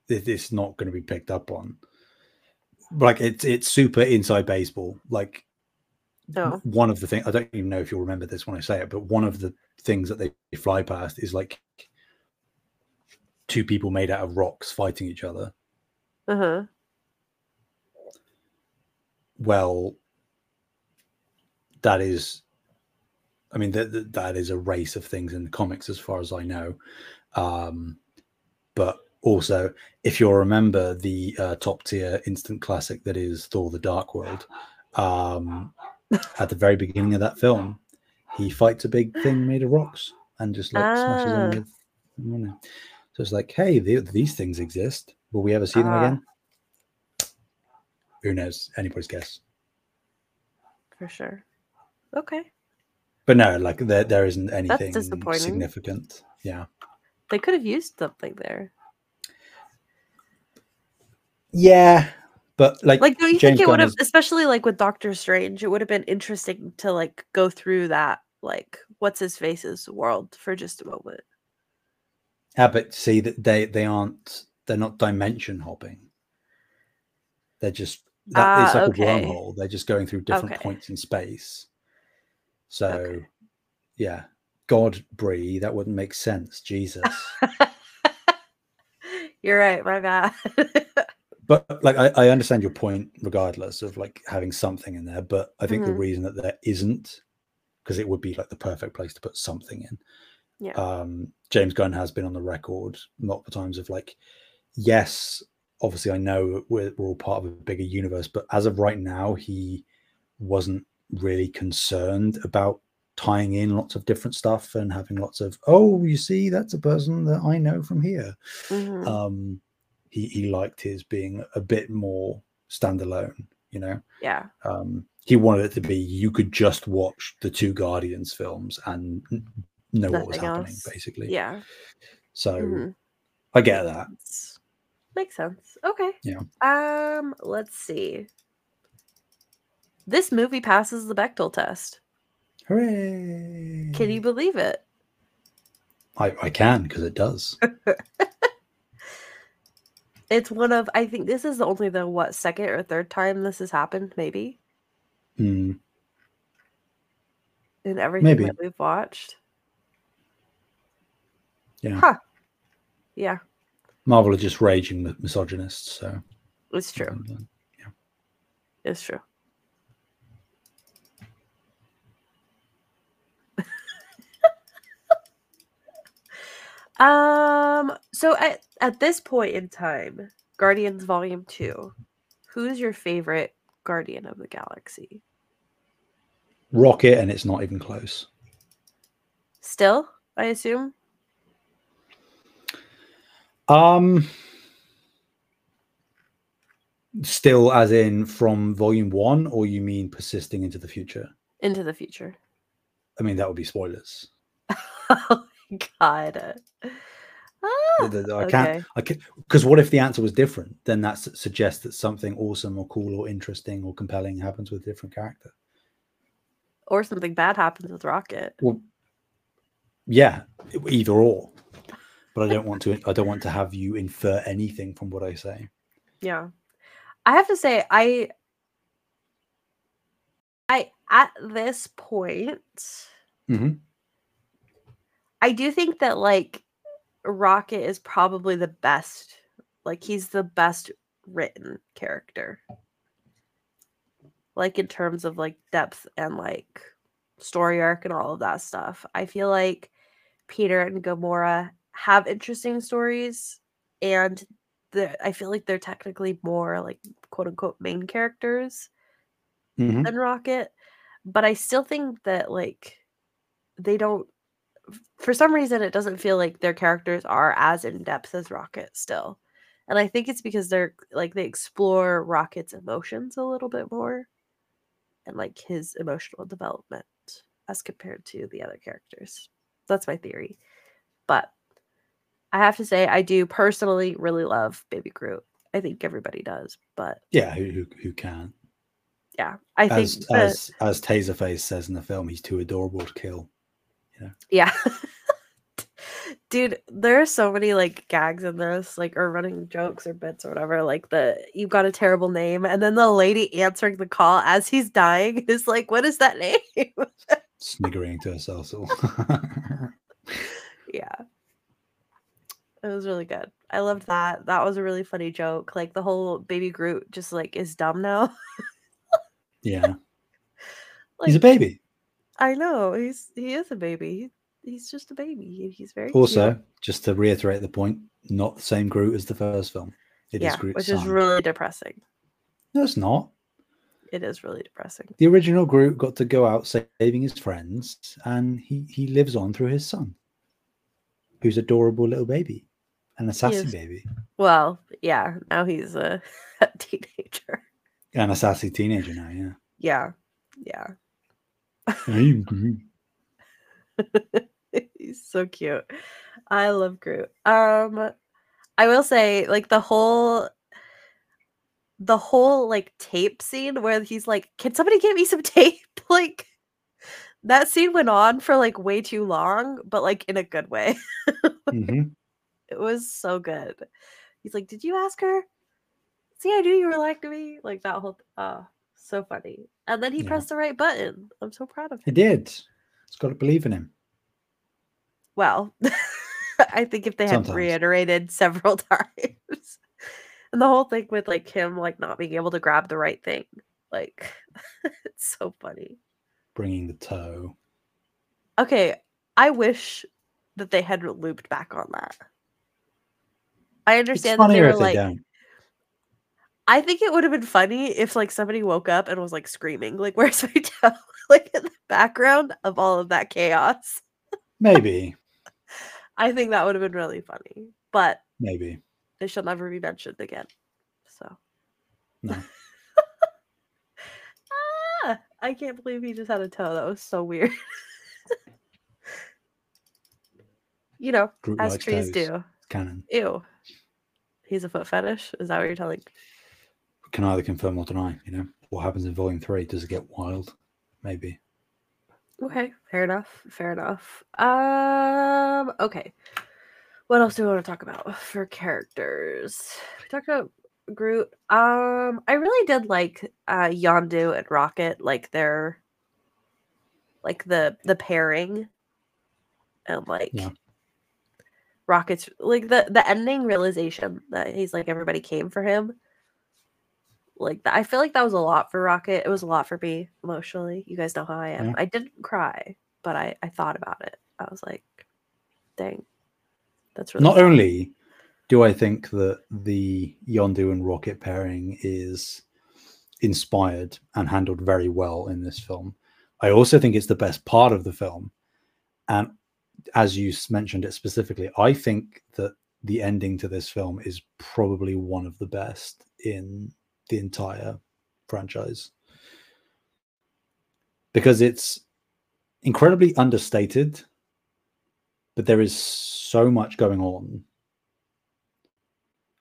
it's not going to be picked up on like it's it's super inside baseball like No. one of the things I don't even know if you'll remember this when I say it, but one of the things that they fly past is like two people made out of rocks fighting each other. Uh huh. Well, that is, I mean, that that- that is a race of things in the comics, as far as I know. Um, but also, if you'll remember the uh, top tier instant classic that is Thor: The Dark World, um, at the very beginning of that film, he fights a big thing made of rocks and just like smashes Ah. them with. you know. So it's like, hey, the, these things exist. Will we ever see them Ah. again? Who knows? Anybody's guess. For sure. Okay. But no, like there, there isn't anything significant. Yeah. They could have used something there. Yeah. But like, Like, don't you James think it would have, is- especially like with Doctor Strange, it would have been interesting to like go through that, like, what's his face's world for just a moment. yeah, but see that they they aren't they're not dimension hopping. They're just that, it's Ah, like okay. a wormhole. They're just going through different Okay. points in space. So, Okay. yeah, God, Bree, that wouldn't make sense. Jesus. [laughs] You're right, my bad. [laughs] but like, I, I understand your point, regardless of like having something in there. But I think the Mhm. reason that there isn't, because it would be like the perfect place to put something in. Yeah. Um, James Gunn has been on the record multiple times of like, yes, obviously I know we're, we're all part of a bigger universe, but as of right now, he wasn't really concerned about tying in lots of different stuff and having lots of oh you see that's a person that i know from here Mhm. um he he liked his being a bit more standalone you know yeah. um he wanted it to be you could just watch the two guardians films and know what was happening else. basically Yeah. so Mhm. i get that Makes- sense. Okay. Yeah. Um, let's see. This movie passes the Bechdel test. hooray Can you believe it? i, I can because it does [laughs] It's one of I think this is only the what second or third time this has happened, maybe Mm, in everything Maybe. that we've watched. yeah Huh. Yeah, marvel are just raging mi- misogynists so it's true. Yeah, It's true. [laughs] um. So at at this point in time, Guardians Volume Two, who's your favorite Guardian of the Galaxy? rocket and it's not even close Still, I assume. Um, still, as in from volume one, or you mean persisting into the future? Into the future. I mean, that would be spoilers. [laughs] oh god. Ah, I can't, okay. I can't. because what if the answer was different? Then that suggests that something awesome or cool or interesting or compelling happens with a different character. Or something bad happens with Rocket. Well, yeah, either or. But I don't want to. I don't want to have you infer anything from what I say. Yeah. I have to say I I at this point Mhm. I do think that like Rocket is probably the best like he's the best written character. Like in terms of like depth and like story arc and all of that stuff. I feel like Peter and Gamora have interesting stories and I feel like they're technically more like quote unquote main characters Mhm. than Rocket, but I still think that like they don't for some reason it doesn't feel like their characters are as in depth as Rocket still. And I think it's because they're like they explore Rocket's emotions a little bit more and like his emotional development as compared to the other characters. That's my theory. But I have to say I do personally really love Baby Groot. I think everybody does, but Yeah, who who, who can? yeah, I think As that- as as Taserface says in the film, he's too adorable to kill. Yeah. [laughs] Dude, there are so many like gags in this, like or running jokes or bits or whatever. Like the you've got a terrible name, and then the lady answering the call as he's dying [laughs] is like, "What is that name?" [laughs] sniggering to herself. So. yeah, it was really good. I loved that. That was a really funny joke. Like the whole baby Groot just like is dumb now. yeah, like, [laughs] he's a baby. I know he's he is a baby. He, he's just a baby. He's very cute. Also, just to reiterate the point, not the same Groot as the first film. It is yeah, Groot's which son. is really depressing. no, it's not. It is really depressing. The original Groot got to go out saving his friends, and he he lives on through his son, who's adorable little baby, and a sassy baby, Well, yeah, now he's a, [laughs] a teenager. and a sassy teenager now. Yeah, Yeah. Yeah. I'm [laughs] Groot. he's so cute. I love Groot. Um I will say like the whole the whole like tape scene where he's like, "Can somebody get me some [laughs] tape?" Like that scene went on for like way too long, but like in a good way. Mhm. It was so good. He's like, "Did you ask her?" See, I knew you were like to me. Like that whole uh so funny. And then he Yeah. pressed the right button. I'm so proud of him. He did. It's got to believe in him. Well, [laughs] I think if they had reiterated several [laughs] times. And the whole thing with like him like not being able to grab the right thing. Like [laughs] it's so funny. Bringing the toe. Okay, I wish that they had looped back on that. I understand that they were if they like. I think it would have been funny if like somebody woke up and was like screaming, like, [laughs] where's my toe? like in the background of all of that chaos. Maybe. [laughs] I think that would have been really funny. But Maybe. it shall never be mentioned again. So No. [laughs] ah, I can't believe he just had a toe. That was so weird. you know, as trees toes. do. Canon. Ew. He's a foot fetish. Is that what you're telling? Can either confirm or deny, you know? What happens in volume three? Does it get wild? Maybe. Okay, fair enough. Fair enough. Um, okay. What else do we want to talk about for characters? We talked about Groot. Um, I really did like uh Yondu and Rocket, like their like the the pairing. And like Yeah. Rocket's like the the ending realization that he's like everybody came for him. Like I feel like that was a lot for Rocket. It was a lot for me emotionally. You guys know how I am. Yeah. I didn't cry, but I I thought about it. I was like, dang, that's really Not sad. only do I think that the Yondu and Rocket pairing is inspired and handled very well in this film, I also think it's the best part of the film. And as you mentioned it specifically, I think that the ending to this film is probably one of the best in the entire franchise. Because it's incredibly understated but there is so much going on.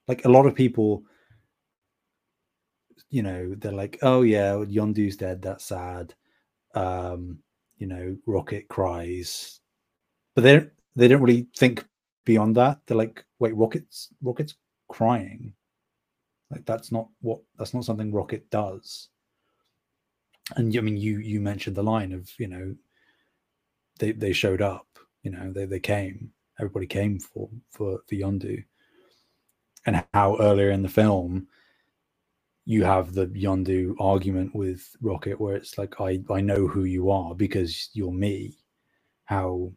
Like a lot of people you know they're like oh yeah yondu's dead that's sad. Um you know rocket cries but they don't they don't really think beyond that. They're like wait rocket's rocket's crying. Like that's not what that's not something rocket does. And i mean you you mentioned the line of you know they they showed up you know they they came everybody came for for for yondu. And how earlier in the film you have the yondu argument with rocket where it's like i i know who you are because you're me. How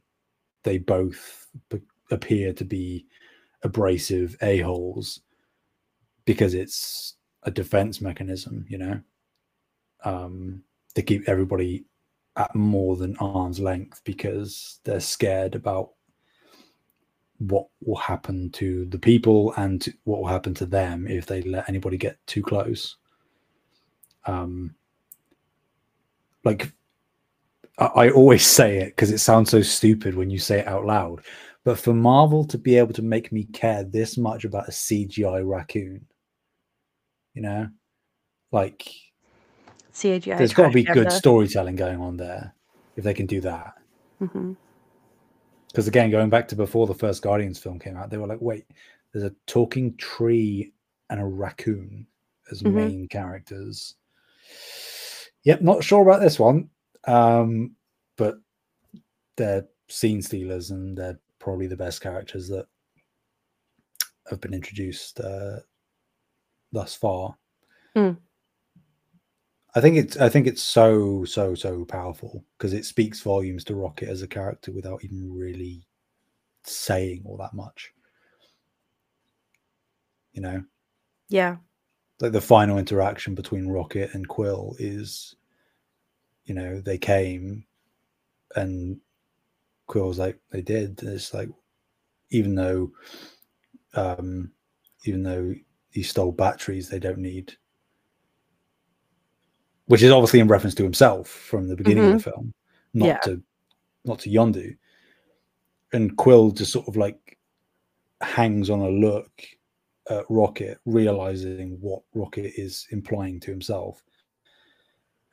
they both b- appear to be abrasive a-holes because it's a defense mechanism you know? Um to keep everybody at more than arm's length because they're scared about what will happen to the people and what will happen to them if they let anybody get too close. Um like i, always [laughs] say it because it sounds so stupid when you say it out loud but for marvel to be able to make me care this much about a cgi raccoon you know like CGI. there's got to be good storytelling going on there if they can do that because again going back to before the first guardians film came out they were like wait there's a talking tree and a raccoon as Mhm. main characters yep not sure about this one um but they're scene stealers and they're probably the best characters that have been introduced uh thus far Hmm. I think it's I think it's so so so powerful because it speaks volumes to Rocket as a character without even really saying all that much. You know, Yeah. like the final interaction between Rocket and Quill is, you know, they came, and Quill was like, they did. And it's like, even though, um, even though he stole batteries, they don't need. Which is obviously in reference to himself from the beginning of the film, not Yeah. to, not to Yondu. And Quill just sort of like hangs on a look at Rocket, realizing what Rocket is implying to himself.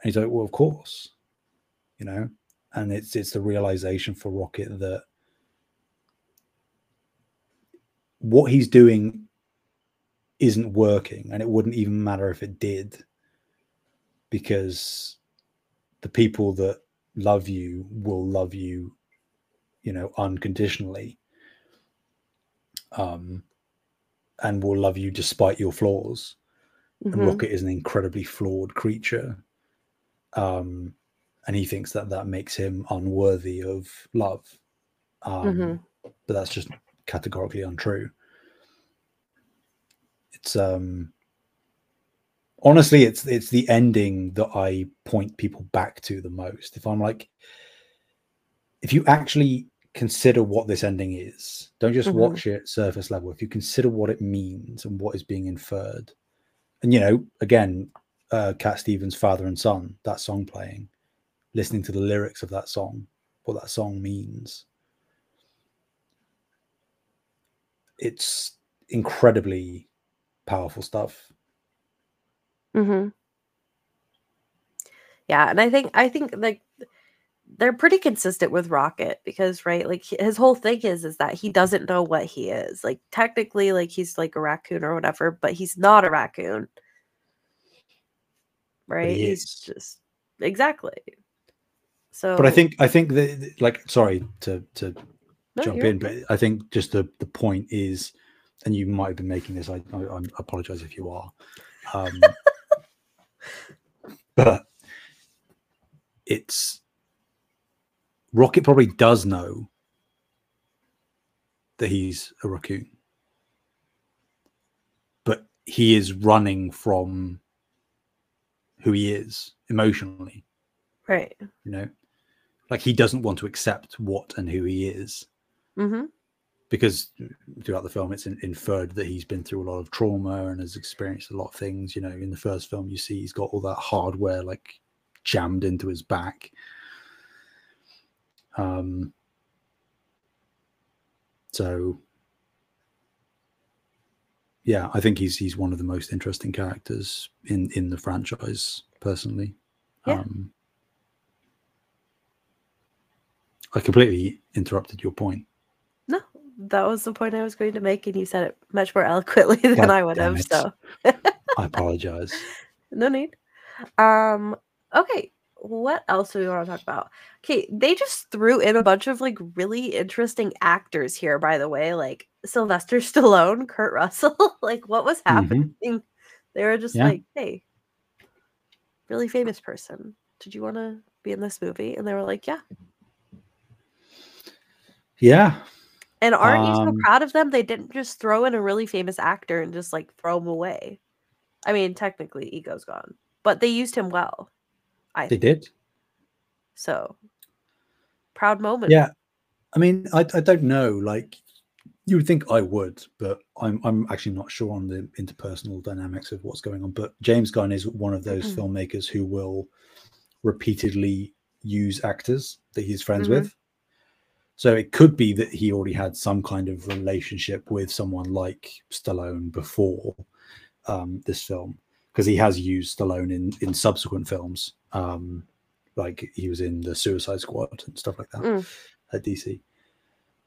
And he's like, "Well, of course," you know. And it's it's the realization for Rocket that what he's doing isn't working and it wouldn't even matter if it did because the people that love you will love you you know unconditionally um and will love you despite your flaws and Mhm. rocket is an incredibly flawed creature um and he thinks that that makes him unworthy of love um Mhm. but that's just categorically untrue it's um honestly it's it's the ending that i point people back to the most if i'm like if you actually consider what this ending is don't just Mhm. watch it surface level if you consider what it means and what is being inferred and you know again uh cat stevens father and son that song playing listening to the lyrics of that song what that song means it's incredibly powerful stuff hmm Yeah, and I think I think like they're pretty consistent with Rocket because right, like his whole thing is is that he doesn't know what he is. Like technically, like he's like a raccoon or whatever, but he's not a raccoon. Right? he He's just exactly. So, but i think i think that like sorry to to No, jump in but i think just the the point is and you might have been making this i i, I apologize if you are um [laughs] but it's rocket probably does know that he's a raccoon but he is running from who he is emotionally right. you know like he doesn't want to accept what and who he is Mm-hmm. because throughout the film it's in, inferred that he's been through a lot of trauma and has experienced a lot of things you know in the first film you see he's got all that hardware like jammed into his back um so yeah i think he's he's one of the most interesting characters in in the franchise personally Yeah. um i completely interrupted your point No, that was the point I was going to make, and you said it much more eloquently [laughs] than God I would have. it. So i apologize [laughs] no need. Um, okay. What else do we want to talk about? Okay, they just threw in a bunch of like really interesting actors here, by the way, like Sylvester [laughs] Stallone, Kurt Russell. [laughs] like, what was happening? They were just Yeah. like, hey, really famous person. Did you want to be in this movie? And they were like, yeah. yeah And aren't you so Um, proud of them? They didn't just throw in a really famous actor and just like throw him away. I mean, technically, Ego's gone, but they used him well. I they think did so. Proud moment. Yeah, I mean, I, I don't know. Like, you would think I would, but I'm I'm actually not sure on the interpersonal dynamics of what's going on. But James Gunn is one of those Mhm. filmmakers who will repeatedly use actors that he's friends Mhm. with. So it could be that he already had some kind of relationship with someone like Stallone before um, this film, because he has used Stallone in in subsequent films. Um, like he was in the Suicide Squad and stuff like that Mm. at DC.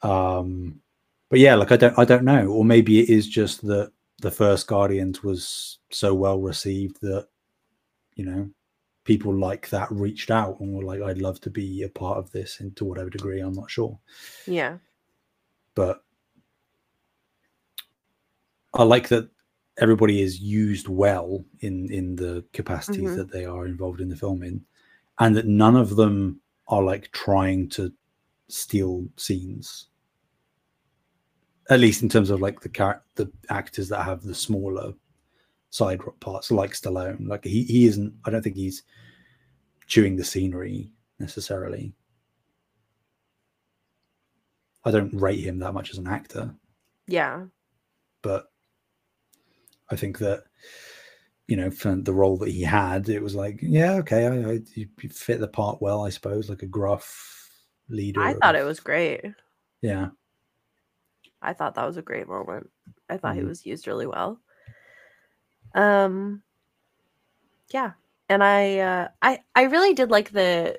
Um, but yeah, like I don't, I don't know, or maybe it is just that the first Guardians was so well received that you know people like that reached out and were like, "I'd love to be a part of this," and to whatever degree, I'm not sure, Yeah. but I like that everybody is used well in in the capacities Mhm. that they are involved in the film in, and that none of them are like trying to steal scenes. At least in terms of like the char- the actors that have the smaller side parts, like Stallone. Like he he isn't. I don't think he's chewing the scenery necessarily. I don't rate him that much as an actor Yeah. but I think that you know for the role that he had, it was like, yeah, okay, I, I you fit the part well, I suppose, like a gruff leader. I thought it was great. yeah, I thought that was a great moment. I thought he Mhm. was used really well. Um yeah. And I uh I I really did like the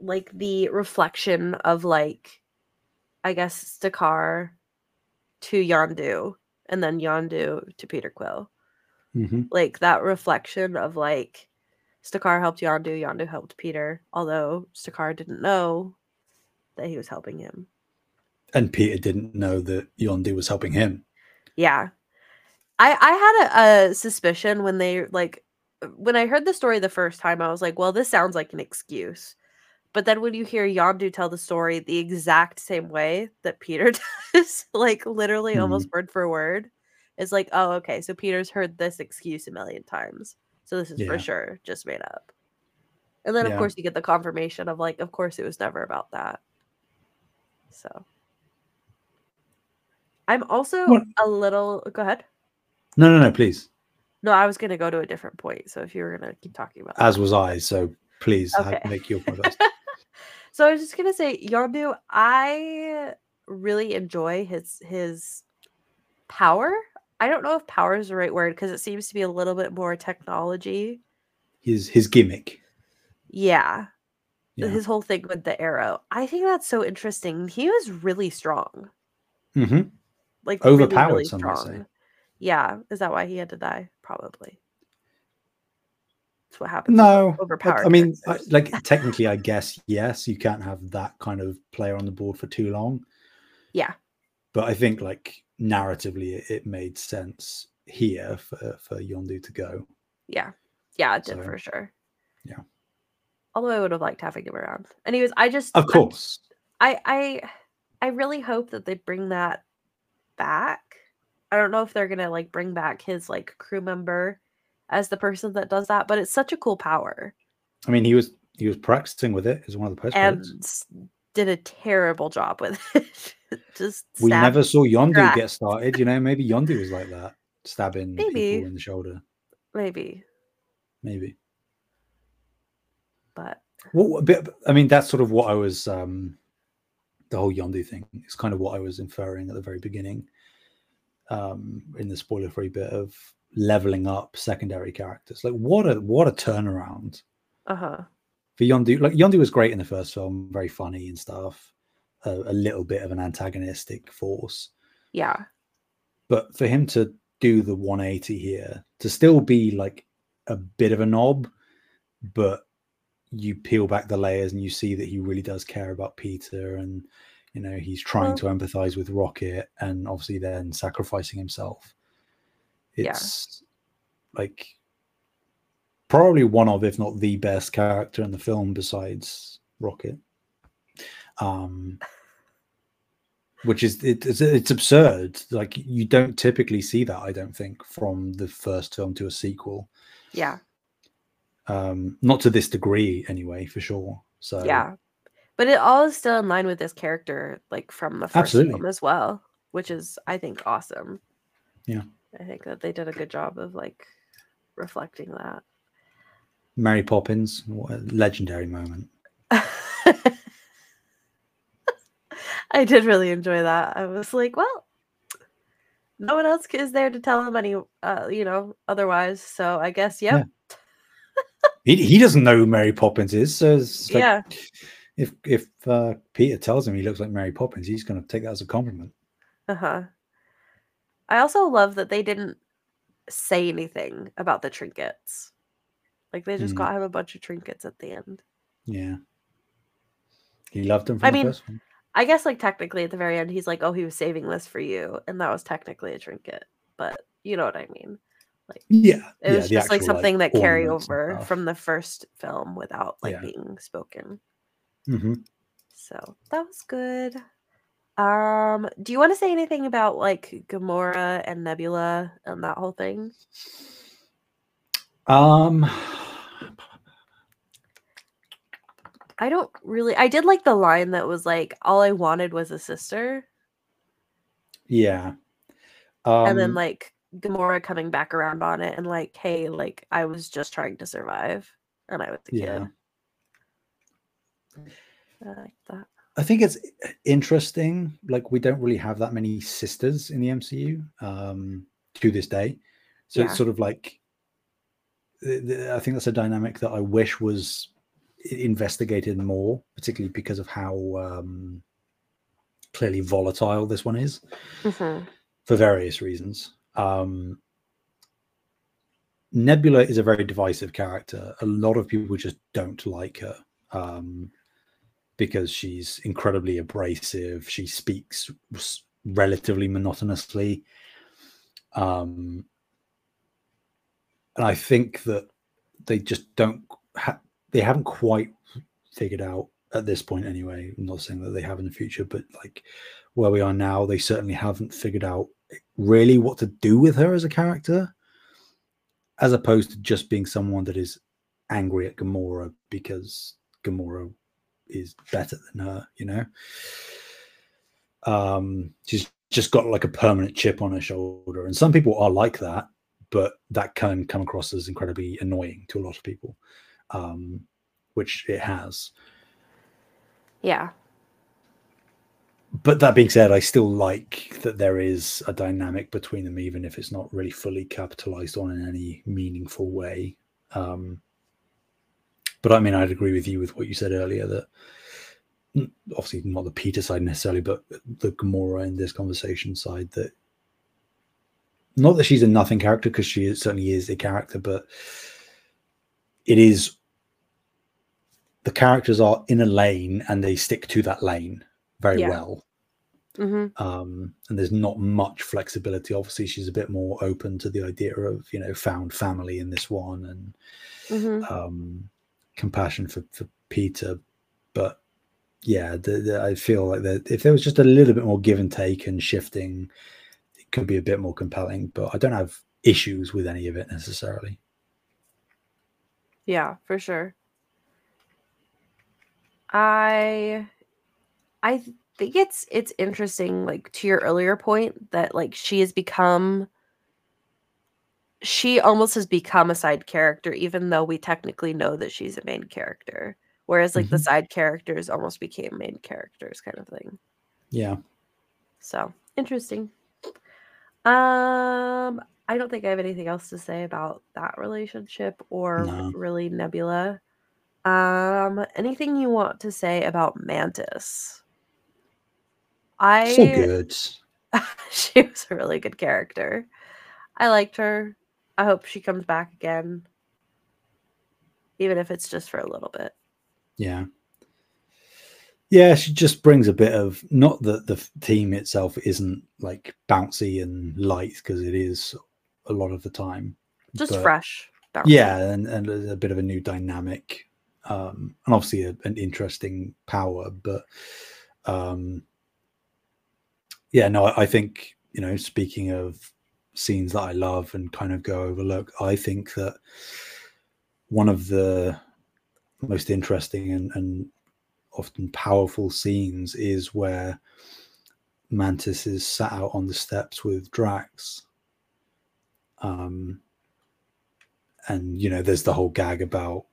like the reflection of like I guess Stakar to Yondu and then Yondu to Peter Quill. hmm Like that reflection of like Stakar helped Yondu, Yondu helped Peter, although Stakar didn't know that he was helping him. And Peter didn't know that Yondu was helping him. Yeah. I I had a, a suspicion when they like when I heard the story the first time, I was like, well, this sounds like an excuse. But then when you hear Yondu tell the story the exact same way that Peter [laughs] does, like literally mm-hmm. almost word for word, it's like, oh, okay, so Peter's heard this excuse a million times. So this is Yeah. for sure just made up. And then of course you get the confirmation of like, of course it was never about that. So I'm also What- a little go ahead. No, no, no, please. No, I was gonna go to a different point. So if you were gonna keep talking about As was I. So please Okay. make your point. [laughs] So I was just gonna say, Yarbu, I really enjoy his his power. I don't know if power is the right word because it seems to be a little bit more technology. His his gimmick. Yeah. Yeah. His whole thing with the arrow. I think that's so interesting. He was really strong. hmm Like Overpowered, really some might say. strong. Yeah. Is that why he had to die? Probably. That's what happens. No, overpowered I mean, I, like technically, I guess yes, you can't have that kind of player on the board for too long. Yeah. But I think like narratively, it, it made sense here for for Yondu to go. Yeah. Yeah, it did So, for sure. yeah. Although I would have liked having him around. Anyways, I just Of course, I I I really hope that they bring that back. I don't know if they're gonna like bring back his like crew member as the person that does that, but it's such a cool power I mean, he was he was practicing with it as one of the post and did a terrible job with it. [laughs] Just We never saw Yondu track. get started. You know, maybe Yondu was like that, stabbing [laughs] Maybe. people in the shoulder. maybe, Maybe. but Well, a bit, I mean, that's sort of what I was. um The whole Yondu thing is kind of what I was inferring at the very beginning, um, in the spoiler-free bit of leveling up secondary characters. Like, what a what a turnaround uh huh. for Yondu. Like, Yondu was great in the first film, very funny and stuff. A, a little bit of an antagonistic force, Yeah. but for him to do the 180 here, to still be like a bit of a knob, but you peel back the layers and you see that he really does care about Peter and you know he's trying Well- to empathize with Rocket and obviously then sacrificing himself. Yeah. It's like probably one of, if not the best character in the film besides Rocket. Um [laughs] which is it, it's it's absurd. Like you don't typically see that, I don't think, from the first film to a sequel. Yeah. Um, not to this degree, anyway, for sure. So Yeah. But it all is still in line with this character, like from the first Absolutely. film as well, which is I think awesome. Yeah. I think that they did a good job of like reflecting that. Mary Poppins, what a legendary moment. [laughs] I did really enjoy that. I was like, well, no one else is there to tell him any, uh, you know, otherwise. So I guess, yep. He, he doesn't know who Mary Poppins is, so it's like, Yeah. if if uh, Peter tells him he looks like Mary Poppins, he's going to take that as a compliment. Uh huh. I also love that they didn't say anything about the trinkets. Like they just Mm. got him a bunch of trinkets at the end. Yeah, he loved from I the mean, first one. I guess like technically at the very end he's like, "Oh, he was saving this for you," and that was technically a trinket. But you know what I mean. Like Yeah, It yeah, was just like actual, something that carry over from the first film without like Yeah. being spoken. Mhm. So that was good. Um, do you want to say anything about like Gamora and Nebula and that whole thing? Um, I don't really. I did like the line that was like, "All I wanted was a sister," yeah. Um, and then like Gamora coming back around on it and like, "Hey, like I was just trying to survive, and I was a Yeah. kid." I like that. I think it's interesting. Like we don't really have that many sisters in the MCU um, to this day, so Yeah. it's sort of like I think that's a dynamic that I wish was investigated more, particularly because of how um, clearly volatile this one is. Mhm. for various reasons. Um, Nebula is a very divisive character. A lot of people just don't like her um, because she's incredibly abrasive. She speaks relatively monotonously. Um, and I think that they just don't ha- they haven't quite figured out at this point anyway. I'm not saying that they have in the future, but like where we are now, they certainly haven't figured out really what to do with her as a character, as opposed to just being someone that is angry at Gamora because Gamora is better than her, you know. Um, she's just got like a permanent chip on her shoulder, and some people are like that, but that can come across as incredibly annoying to a lot of people, um, which it has. Yeah. But that being said, I still like that there is a dynamic between them, even if it's not really fully capitalized on in any meaningful way. Um, but I mean, I'd agree with you with what you said earlier that obviously not the Peter side necessarily, but the Gamora in this conversation side that not that she's a nothing character because she is, certainly is a character, but it is the characters are in a lane and they stick to that lane very yeah. well. Mm-hmm. Um, and there's not much flexibility. Obviously, she's a bit more open to the idea of you know found family in this one and mm-hmm. um, compassion for, for Peter. But yeah, the, the, I feel like that if there was just a little bit more give and take and shifting, it could be a bit more compelling. But I don't have issues with any of it necessarily. Yeah, for sure. I I think it's it's interesting like to your earlier point that like she has become she almost has become a side character even though we technically know that she's a main character whereas like mm-hmm. the side characters almost became main characters kind of thing yeah so interesting um i don't think i have anything else to say about that relationship or no. really nebula um, anything you want to say about Mantis? I so good. [laughs] she was a really good character. I liked her. I hope she comes back again, even if it's just for a little bit. Yeah. Yeah, she just brings a bit of not that the team itself isn't like bouncy and light because it is a lot of the time. Just fresh. Bouncy. Yeah, and, and a bit of a new dynamic um, and obviously a, an interesting power. But um, yeah, no, I, I, think you know, speaking of scenes that I love and kind of go overlook, I think that one of the most interesting and, and often powerful scenes is where Mantis is sat out on the steps with Drax. Um, and you know, there's the whole gag about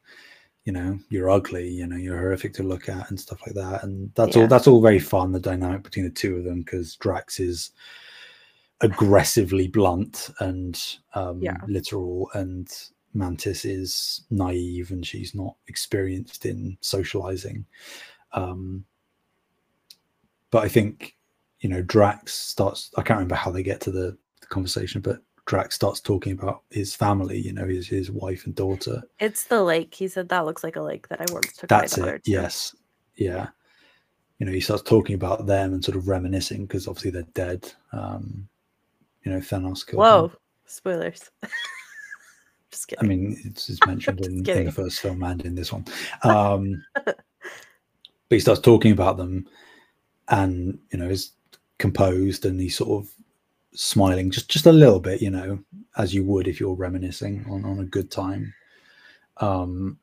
you know you're ugly you know you're horrific to look at and stuff like that and that's yeah. all that's all very fun the dynamic between the two of them because drax is aggressively blunt and um, yeah. literal and mantis is naive and she's not experienced in socializing um, but i think you know drax starts i can't remember how they get to the, the conversation but Drax starts talking about his family, you know, his his wife and daughter. It's the lake. He said that looks like a lake that I once took. That's it. Yes. Yeah. You know, he starts talking about them and sort of reminiscing because obviously they're dead. Um, you know, Thanos killed Whoa, them. spoilers. [laughs] Just kidding. I mean, it's, it's [laughs] mentioned in, in, the first film and in this one. [laughs] Um, but he starts talking about them and, you know, is composed and he's sort of smiling just just a little bit, you know, as you would if you're reminiscing on, on a good time. Um,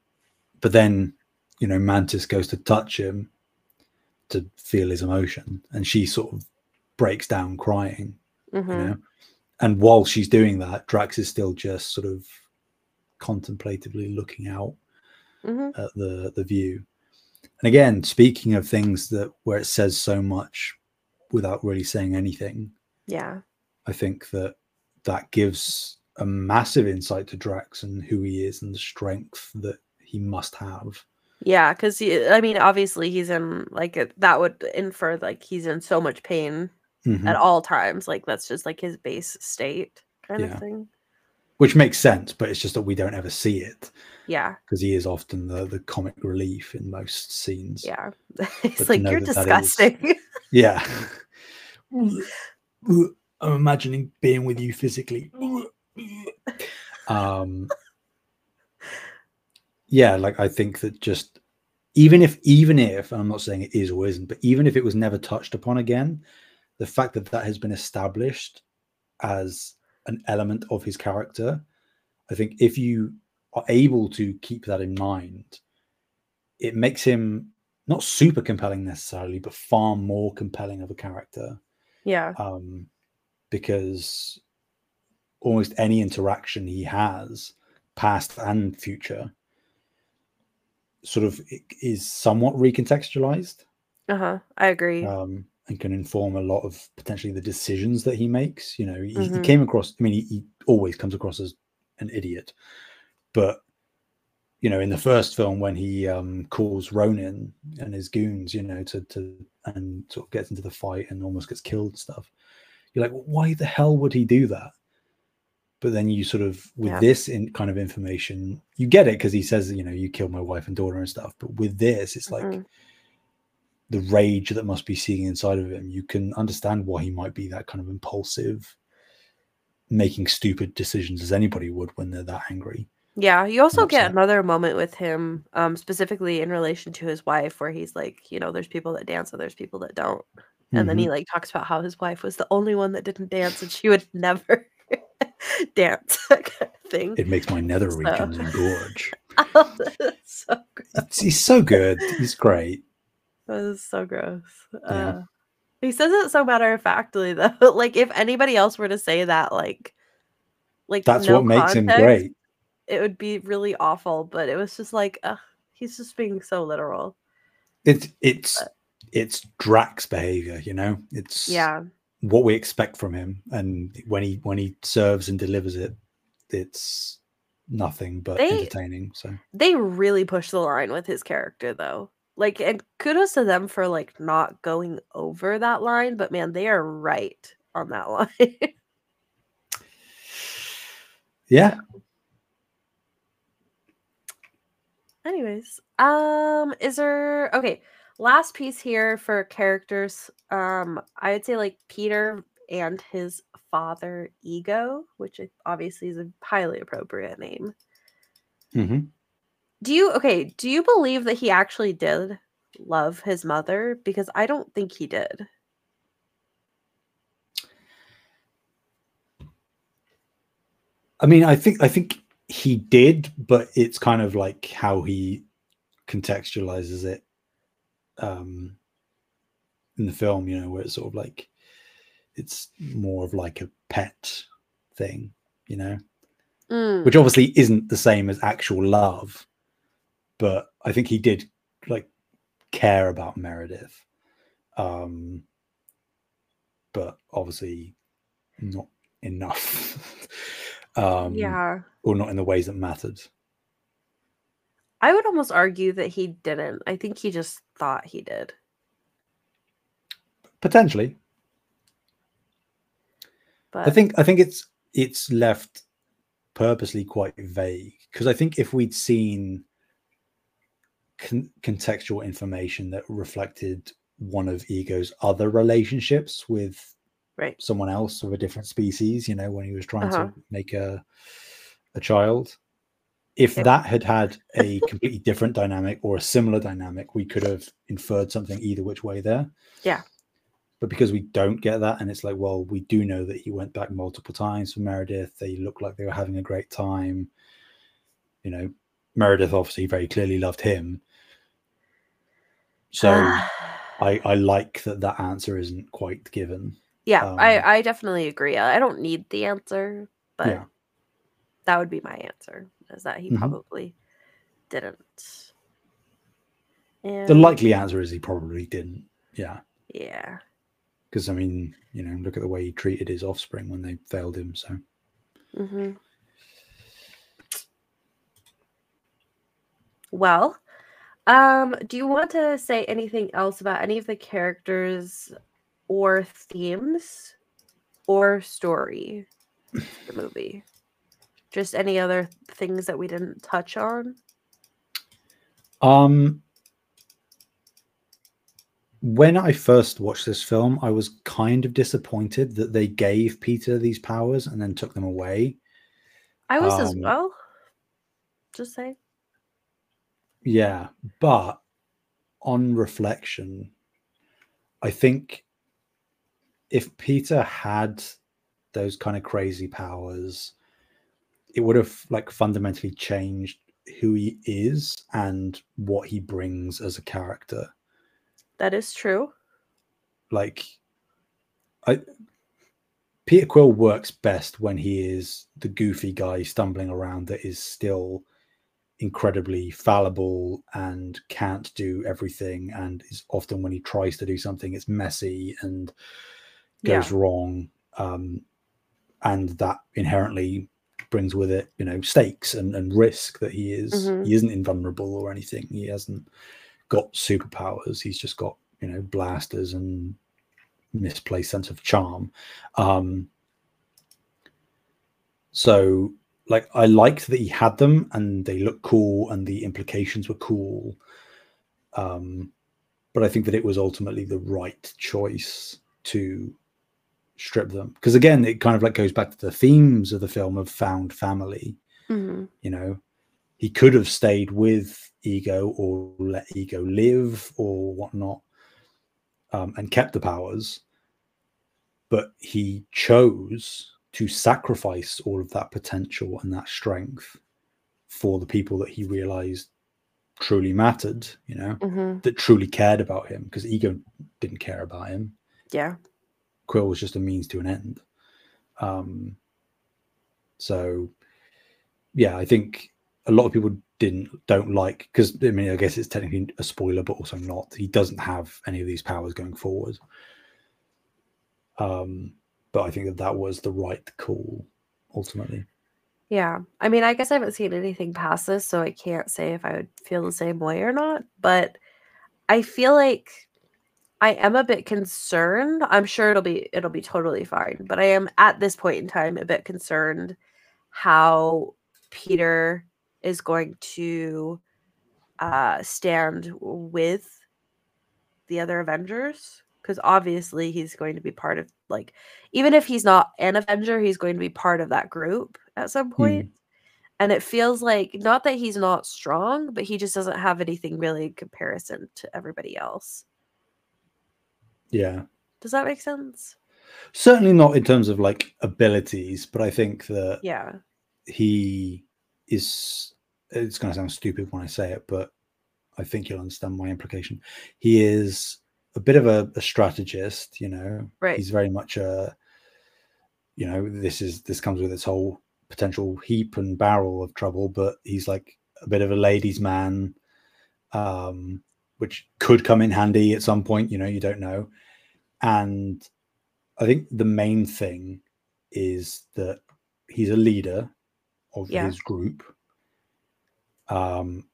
but then, you know, Mantis goes to touch him to feel his emotion, and she sort of breaks down crying, mm-hmm. you know. And while she's doing that, Drax is still just sort of contemplatively looking out mm-hmm. at the the view. And again, speaking of things that where it says so much without really saying anything. Yeah. I think that that gives a massive insight to Drax and who he is and the strength that he must have. Yeah, because I mean, obviously he's in like that would infer like he's in so much pain Mhm. at all times. Like that's just like his base state kind Yeah. of thing. which makes sense, but it's just that we don't ever see it Yeah, because he is often the the comic relief in most scenes. yeah. [laughs] It's like you're that that is- disgusting. [laughs] Yeah. [laughs] I'm imagining being with you physically. Um yeah, like I think that just even if even if and I'm not saying it is or isn't, but even if it was never touched upon again, the fact that that has been established as an element of his character, I think if you are able to keep that in mind, it makes him not super compelling necessarily, but far more compelling of a character. yeah, Um, because almost any interaction he has, past and future, sort of is somewhat recontextualized uh huh. I agree. um, and can inform a lot of potentially the decisions that he makes. You know, he, he Mhm. came across. I mean, he, he always comes across as an idiot, but you know, in the first film when he um, calls Ronan and his goons, you know, to to and sort of gets into the fight and almost gets killed and stuff, you're like, why the hell would he do that? But then you sort of with Yeah. this in kind of information, you get it because he says, you know, you killed my wife and daughter and stuff. But with this, it's like Mhm. The rage that must be seeing inside of him, you can understand why he might be that kind of impulsive, making stupid decisions as anybody would when they're that angry. Yeah, you also get upset. another moment with him, um, specifically in relation to his wife, where he's like, you know, there's people that dance and there's people that don't. And then Mhm. he like talks about how his wife was the only one that didn't dance and she would [laughs] never [laughs] dance, [laughs] kind of thing. it makes my nether So- regions engorge. so he's so good. He's great. That is so gross. Yeah. Uh, he says it so matter of factly [laughs] though. like if anybody else were to say that, like, like That's no what makes him great. It would be really awful. But it was just like, uh, he's just being so literal. It's it's But- it's Drax behavior, you know. It's Yeah, what we expect from him, and when he when he serves and delivers it, it's nothing but They- entertaining. So they really push the line with his character though. Like, and kudos to them for like not going over that line. But man, they are right on that [laughs] line. yeah, Anyways, um, is there okay? Last piece here for characters. Um, I would say like Peter and his father, Ego, which obviously is a highly appropriate name. hmm Do you okay? Do you believe that he actually did love his mother? Because I don't think he did. I mean, I think I think he did, but it's kind of like how he contextualizes it um in the film, you know, where it's sort of like it's more of like a pet thing, you know, Mm, which obviously isn't the same as actual love, but I think he did like care about Meredith. Um but obviously not enough. [laughs] um yeah, or not in the ways that mattered. I would almost argue that he didn't. I think he just thought he did. Potentially, But I think I think it's it's left purposely quite vague because I think if we'd seen con- contextual information that reflected one of Ego's other relationships with right. someone else of a different species, you know, when he was trying Uh-huh. to make a a child. If Yep. that had had a [laughs] completely different dynamic or a similar dynamic, we could have inferred something either which way there. Yeah. But because we don't get that, and it's like, well, we do know that he went back multiple times for Meredith. They look like they were having a great time. You know, Meredith obviously very clearly loved him. So [sighs] I, I like that that answer isn't quite given. Yeah, Um, I I definitely agree. I don't need the answer, but Yeah. that would be my answer. Is that he Mhm. probably didn't. And The likely answer is he probably didn't. Yeah. yeah, Because I mean, you know, look at the way he treated his offspring when they failed him. So hmm Well, um, do you want to say anything else about any of the characters or themes or story the movie? Just any other things that we didn't touch on? Um, when I first watched this film, I was kind of disappointed that they gave Peter these powers and then took them away. I was as Um, well. Just say. Yeah, but on reflection, I think if Peter had those kind of crazy powers, it would have like fundamentally changed who he is and what he brings as a character. That is true. Like I Peter Quill works best when he is the goofy guy stumbling around that is still incredibly fallible and can't do everything and is often when he tries to do something it's messy and goes wrong um and that inherently brings with it you know stakes and, and risk that he is Mhm. he isn't invulnerable or anything. He hasn't got superpowers. He's just got you know blasters and misplaced sense of charm. Um so like i liked that he had them and they looked cool and the implications were cool. Um but i think that it was ultimately the right choice to strip them. Because again it kind of like goes back to the themes of the film of found family. Hmm you know he could have stayed with ego or let ego live or whatnot um, and kept the powers but he chose to sacrifice all of that potential and that strength for the people that he realized truly mattered you know hmm that truly cared about him because ego didn't care about him Yeah. Quill was just a means to an end. Um, so, yeah, I think a lot of people didn't don't like because I mean I guess it's technically a spoiler, but also not. He doesn't have any of these powers going forward. Um, but I think that that was the right call ultimately. Yeah. I mean, I guess I haven't seen anything past this, so I can't say if I would feel the same way or not. But I feel like I am a bit concerned. I'm sure it'll be it'll be totally fine, but I am at this point in time a bit concerned how Peter is going to uh stand with the other Avengers because obviously he's going to be part of like even if he's not an Avenger, he's going to be part of that group at some point. Mm. And it feels like not that he's not strong, but he just doesn't have anything really in comparison to everybody else. Yeah, Does that make sense? certainly not in terms of like abilities, but I think that Yeah. he is it's going to sound stupid when i say it but i think you'll understand my implication he is a bit of a, a strategist you know Right. he's very much a you know this is this comes with its whole potential heap and barrel of trouble but he's like a bit of a ladies man um which could come in handy at some point you know you don't know and i think the main thing is that he's a leader of Yeah. his group um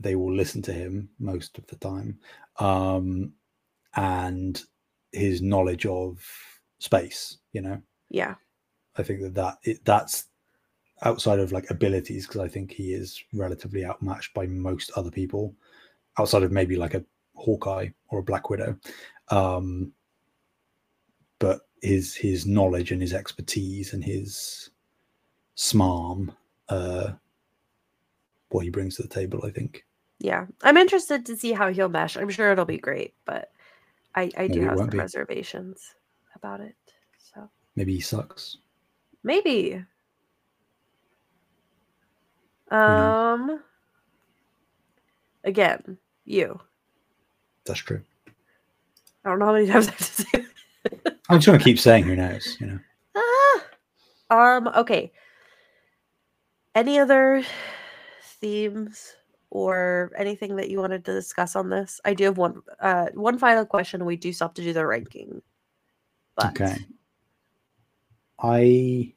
they will listen to him most of the time um and his knowledge of space you know Yeah. i think that that it, that's outside of like abilities because i think he is relatively outmatched by most other people outside of maybe like a hawkeye or a black widow um but his his knowledge and his expertise and his smarm uh what he brings to the table i think Yeah. I'm interested to see how he'll mesh. I'm sure it'll be great, but I, I do have some be. reservations about it. So maybe he sucks maybe. Um again, you. that's true I don't know how many [laughs] times I have to say it. i'm just gonna keep saying who knows you know Ah. Um, okay. Any other themes or anything that you wanted to discuss on this? I do have one uh one final question. We do still have to do the ranking. But okay i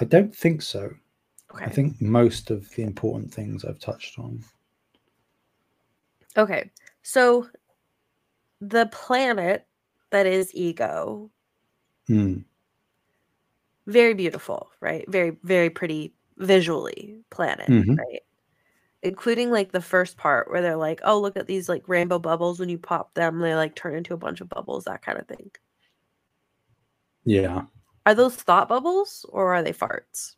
i don't think so okay. i think most of the important things i've touched on Okay. So the planet that is ego. Mm. Very beautiful, right? Very, very pretty visually planet, Mhm. right? Including like the first part where they're like, oh, look at these like rainbow bubbles. When you pop them, they like turn into a bunch of bubbles, that kind of thing. Yeah. Are those thought bubbles or are they farts?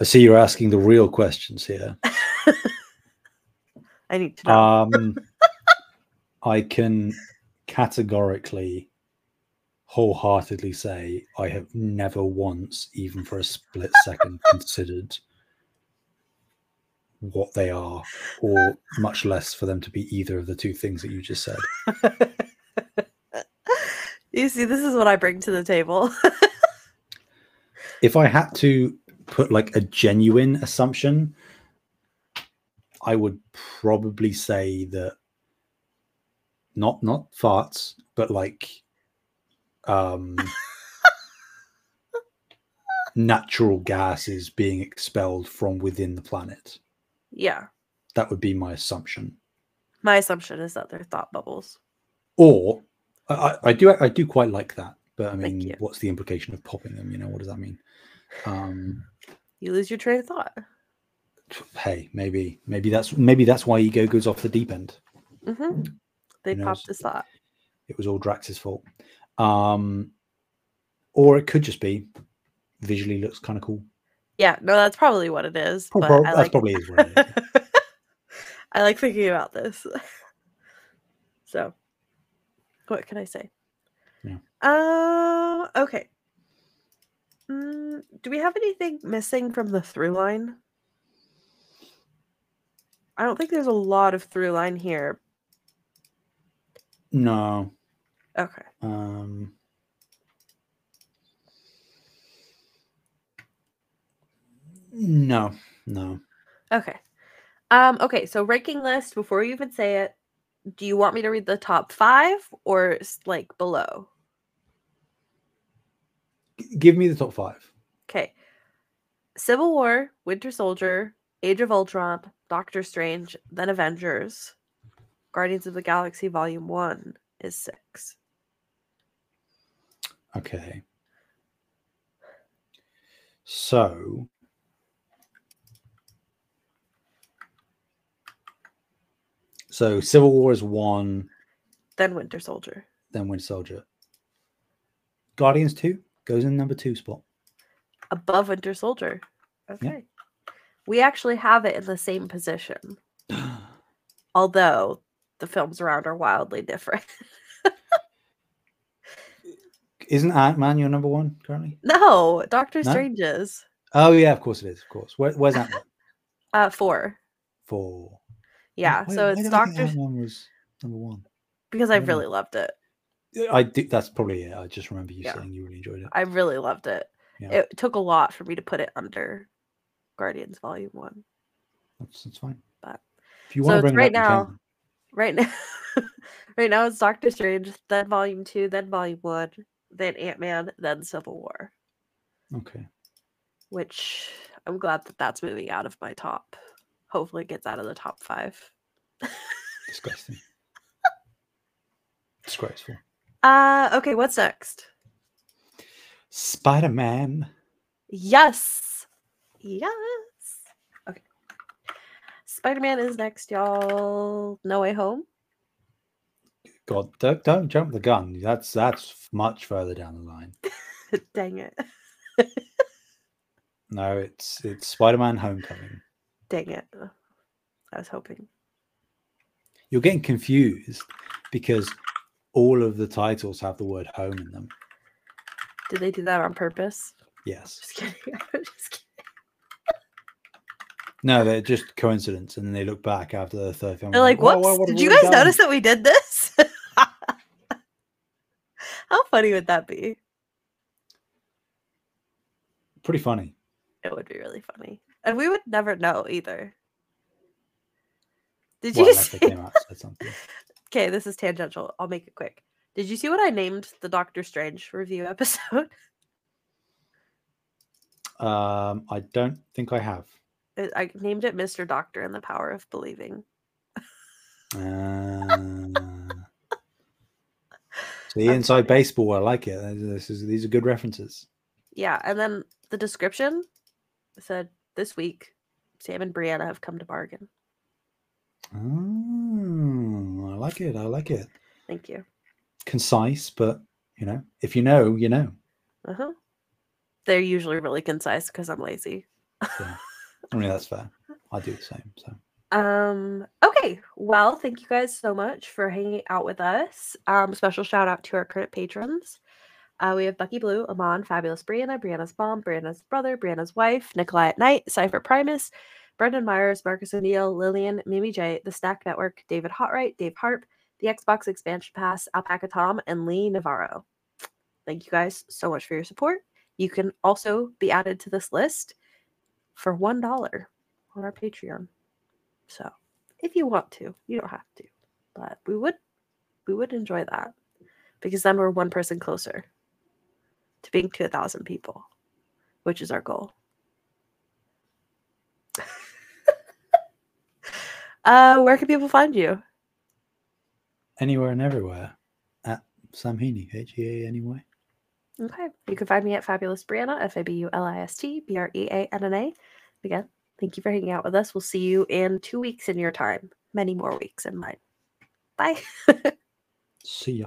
I see you're asking the real questions here. [laughs] I need to know. Um, I can categorically, wholeheartedly say I have never once, even for a split second, [laughs] considered what they are, or much less for them to be either of the two things that you just said. [laughs] you see, this is what I bring to the table. If I had to put like a genuine assumption, I would probably say that not not farts, but like um natural gases being expelled from within the planet. yeah. That would be my assumption. My assumption is that they're thought bubbles. Or I, I- do I do quite like that, but I mean, what's the implication of popping them? You know, what does that mean? Um, You lose your train of thought. hey, maybe maybe that's maybe that's why ego goes off the deep end. hmm They popped his thought. It was all Drax's fault. Um, or it could just be visually looks kind of cool. Yeah, no, that's probably what it is. Prob- but prob- I that's like, probably is what it is. [laughs] I like thinking about this. [laughs] so, what can I say? Yeah. Uh, okay. Mm, do we have anything missing from the through line? I don't think there's a lot of through line here. No. Okay. Um, no. No. Okay. Um, okay, so ranking list, before you even say it, do you want me to read the top five or like below? Give me the top five. Okay. Civil War, Winter Soldier, Age of Ultron, Doctor Strange, then Avengers. Guardians of the Galaxy Volume 1 is 6. Okay. So So Civil War is one, Then Winter Soldier. then Winter Soldier. Guardians 2 goes in number two spot. Above Winter Soldier. Okay. We actually have it in the same position, [gasps] although the films around are wildly different. [laughs] Isn't Ant Man your number one currently? no, Doctor No? Strange is. Oh yeah, of course it is. Of course. Where, where's [laughs] Ant Man? Uh, four. Four. Yeah, Why- so it's did I Doctor Ant-Man was number one. because I know. really loved it. I do, that's probably it. I just remember you Yeah. saying you really enjoyed it. I really loved it. Yeah. It took a lot for me to put it under Guardians Volume One. That's, that's fine. But- if you so want to it's bring it right now- Right now, [laughs] right now it's Doctor Strange, then Volume Two, then Volume One, then Ant Man, then Civil War. Okay. Which I'm glad that that's moving out of my top. Hopefully, it gets out of the top five. Disgusting. [laughs] Disgraceful. Uh, okay, what's next? Spider Man. Yes. Yes. Okay. Spider Man is next, y'all. No Way Home. God, don't, don't jump the gun. That's that's much further down the line. [laughs] Dang it. No, it's it's Spider Man Homecoming. Dang it. I was hoping. You're getting confused because all of the titles have the word home in them. Did they do that on purpose? Yes. Just kidding. [laughs] I'm just kidding. No, they're just coincidence, and then they look back after the third film. They're and like, whoops. whoa, what have Did you guys done?" notice that we did this? How funny would that be? Pretty funny. It would be really funny. And we would never know either. Did Well, [laughs] you see? out. Okay, this is tangential. I'll make it quick. Did you see what I named the Doctor Strange review [laughs] episode? Um, I don't think I have. I named it Mr. Doctor and the Power of Believing. Uh, That's inside baseball, I like it. This is, these are good references. Yeah, and then the description said this week, Sam and Breanna have come to bargain. Oh, I like it. I like it. Thank you. Concise, but you know, if you know, you know. Uh huh. They're usually really concise because I'm lazy. [laughs] I mean, that's fair. I do the same. So Um, okay. Well, thank you guys so much for hanging out with us. Um, special shout out to our current patrons. Uh, we have Bucky Blue, Amon, Fabulist Breanna, Breanna's mom, Breanna's brother, Breanna's wife, Nikolai at Night, Cypher Primus, Brendan Myers, Marcus O'Neill, Lillian, Mimi J, The Stack Network, David Hotright, Dave Harp, the Xbox Expansion Pass, Alpaca Tom, and Lee Navarro. Thank you guys so much for your support. You can also be added to this list for $1 on our Patreon. So if you want to, you don't have to. But we would we would enjoy that. Because then we're one person closer to being to a thousand people, which is our goal. [laughs] uh where can people find you? anywhere and everywhere at Sam Heaney, H E A anyway. Okay. You can find me at Fabulist Breanna, F A B U L I S T B R E A N N A. Again, thank you for hanging out with us. We'll see you in two weeks in your time, many more weeks in mine. Bye. [laughs] See ya.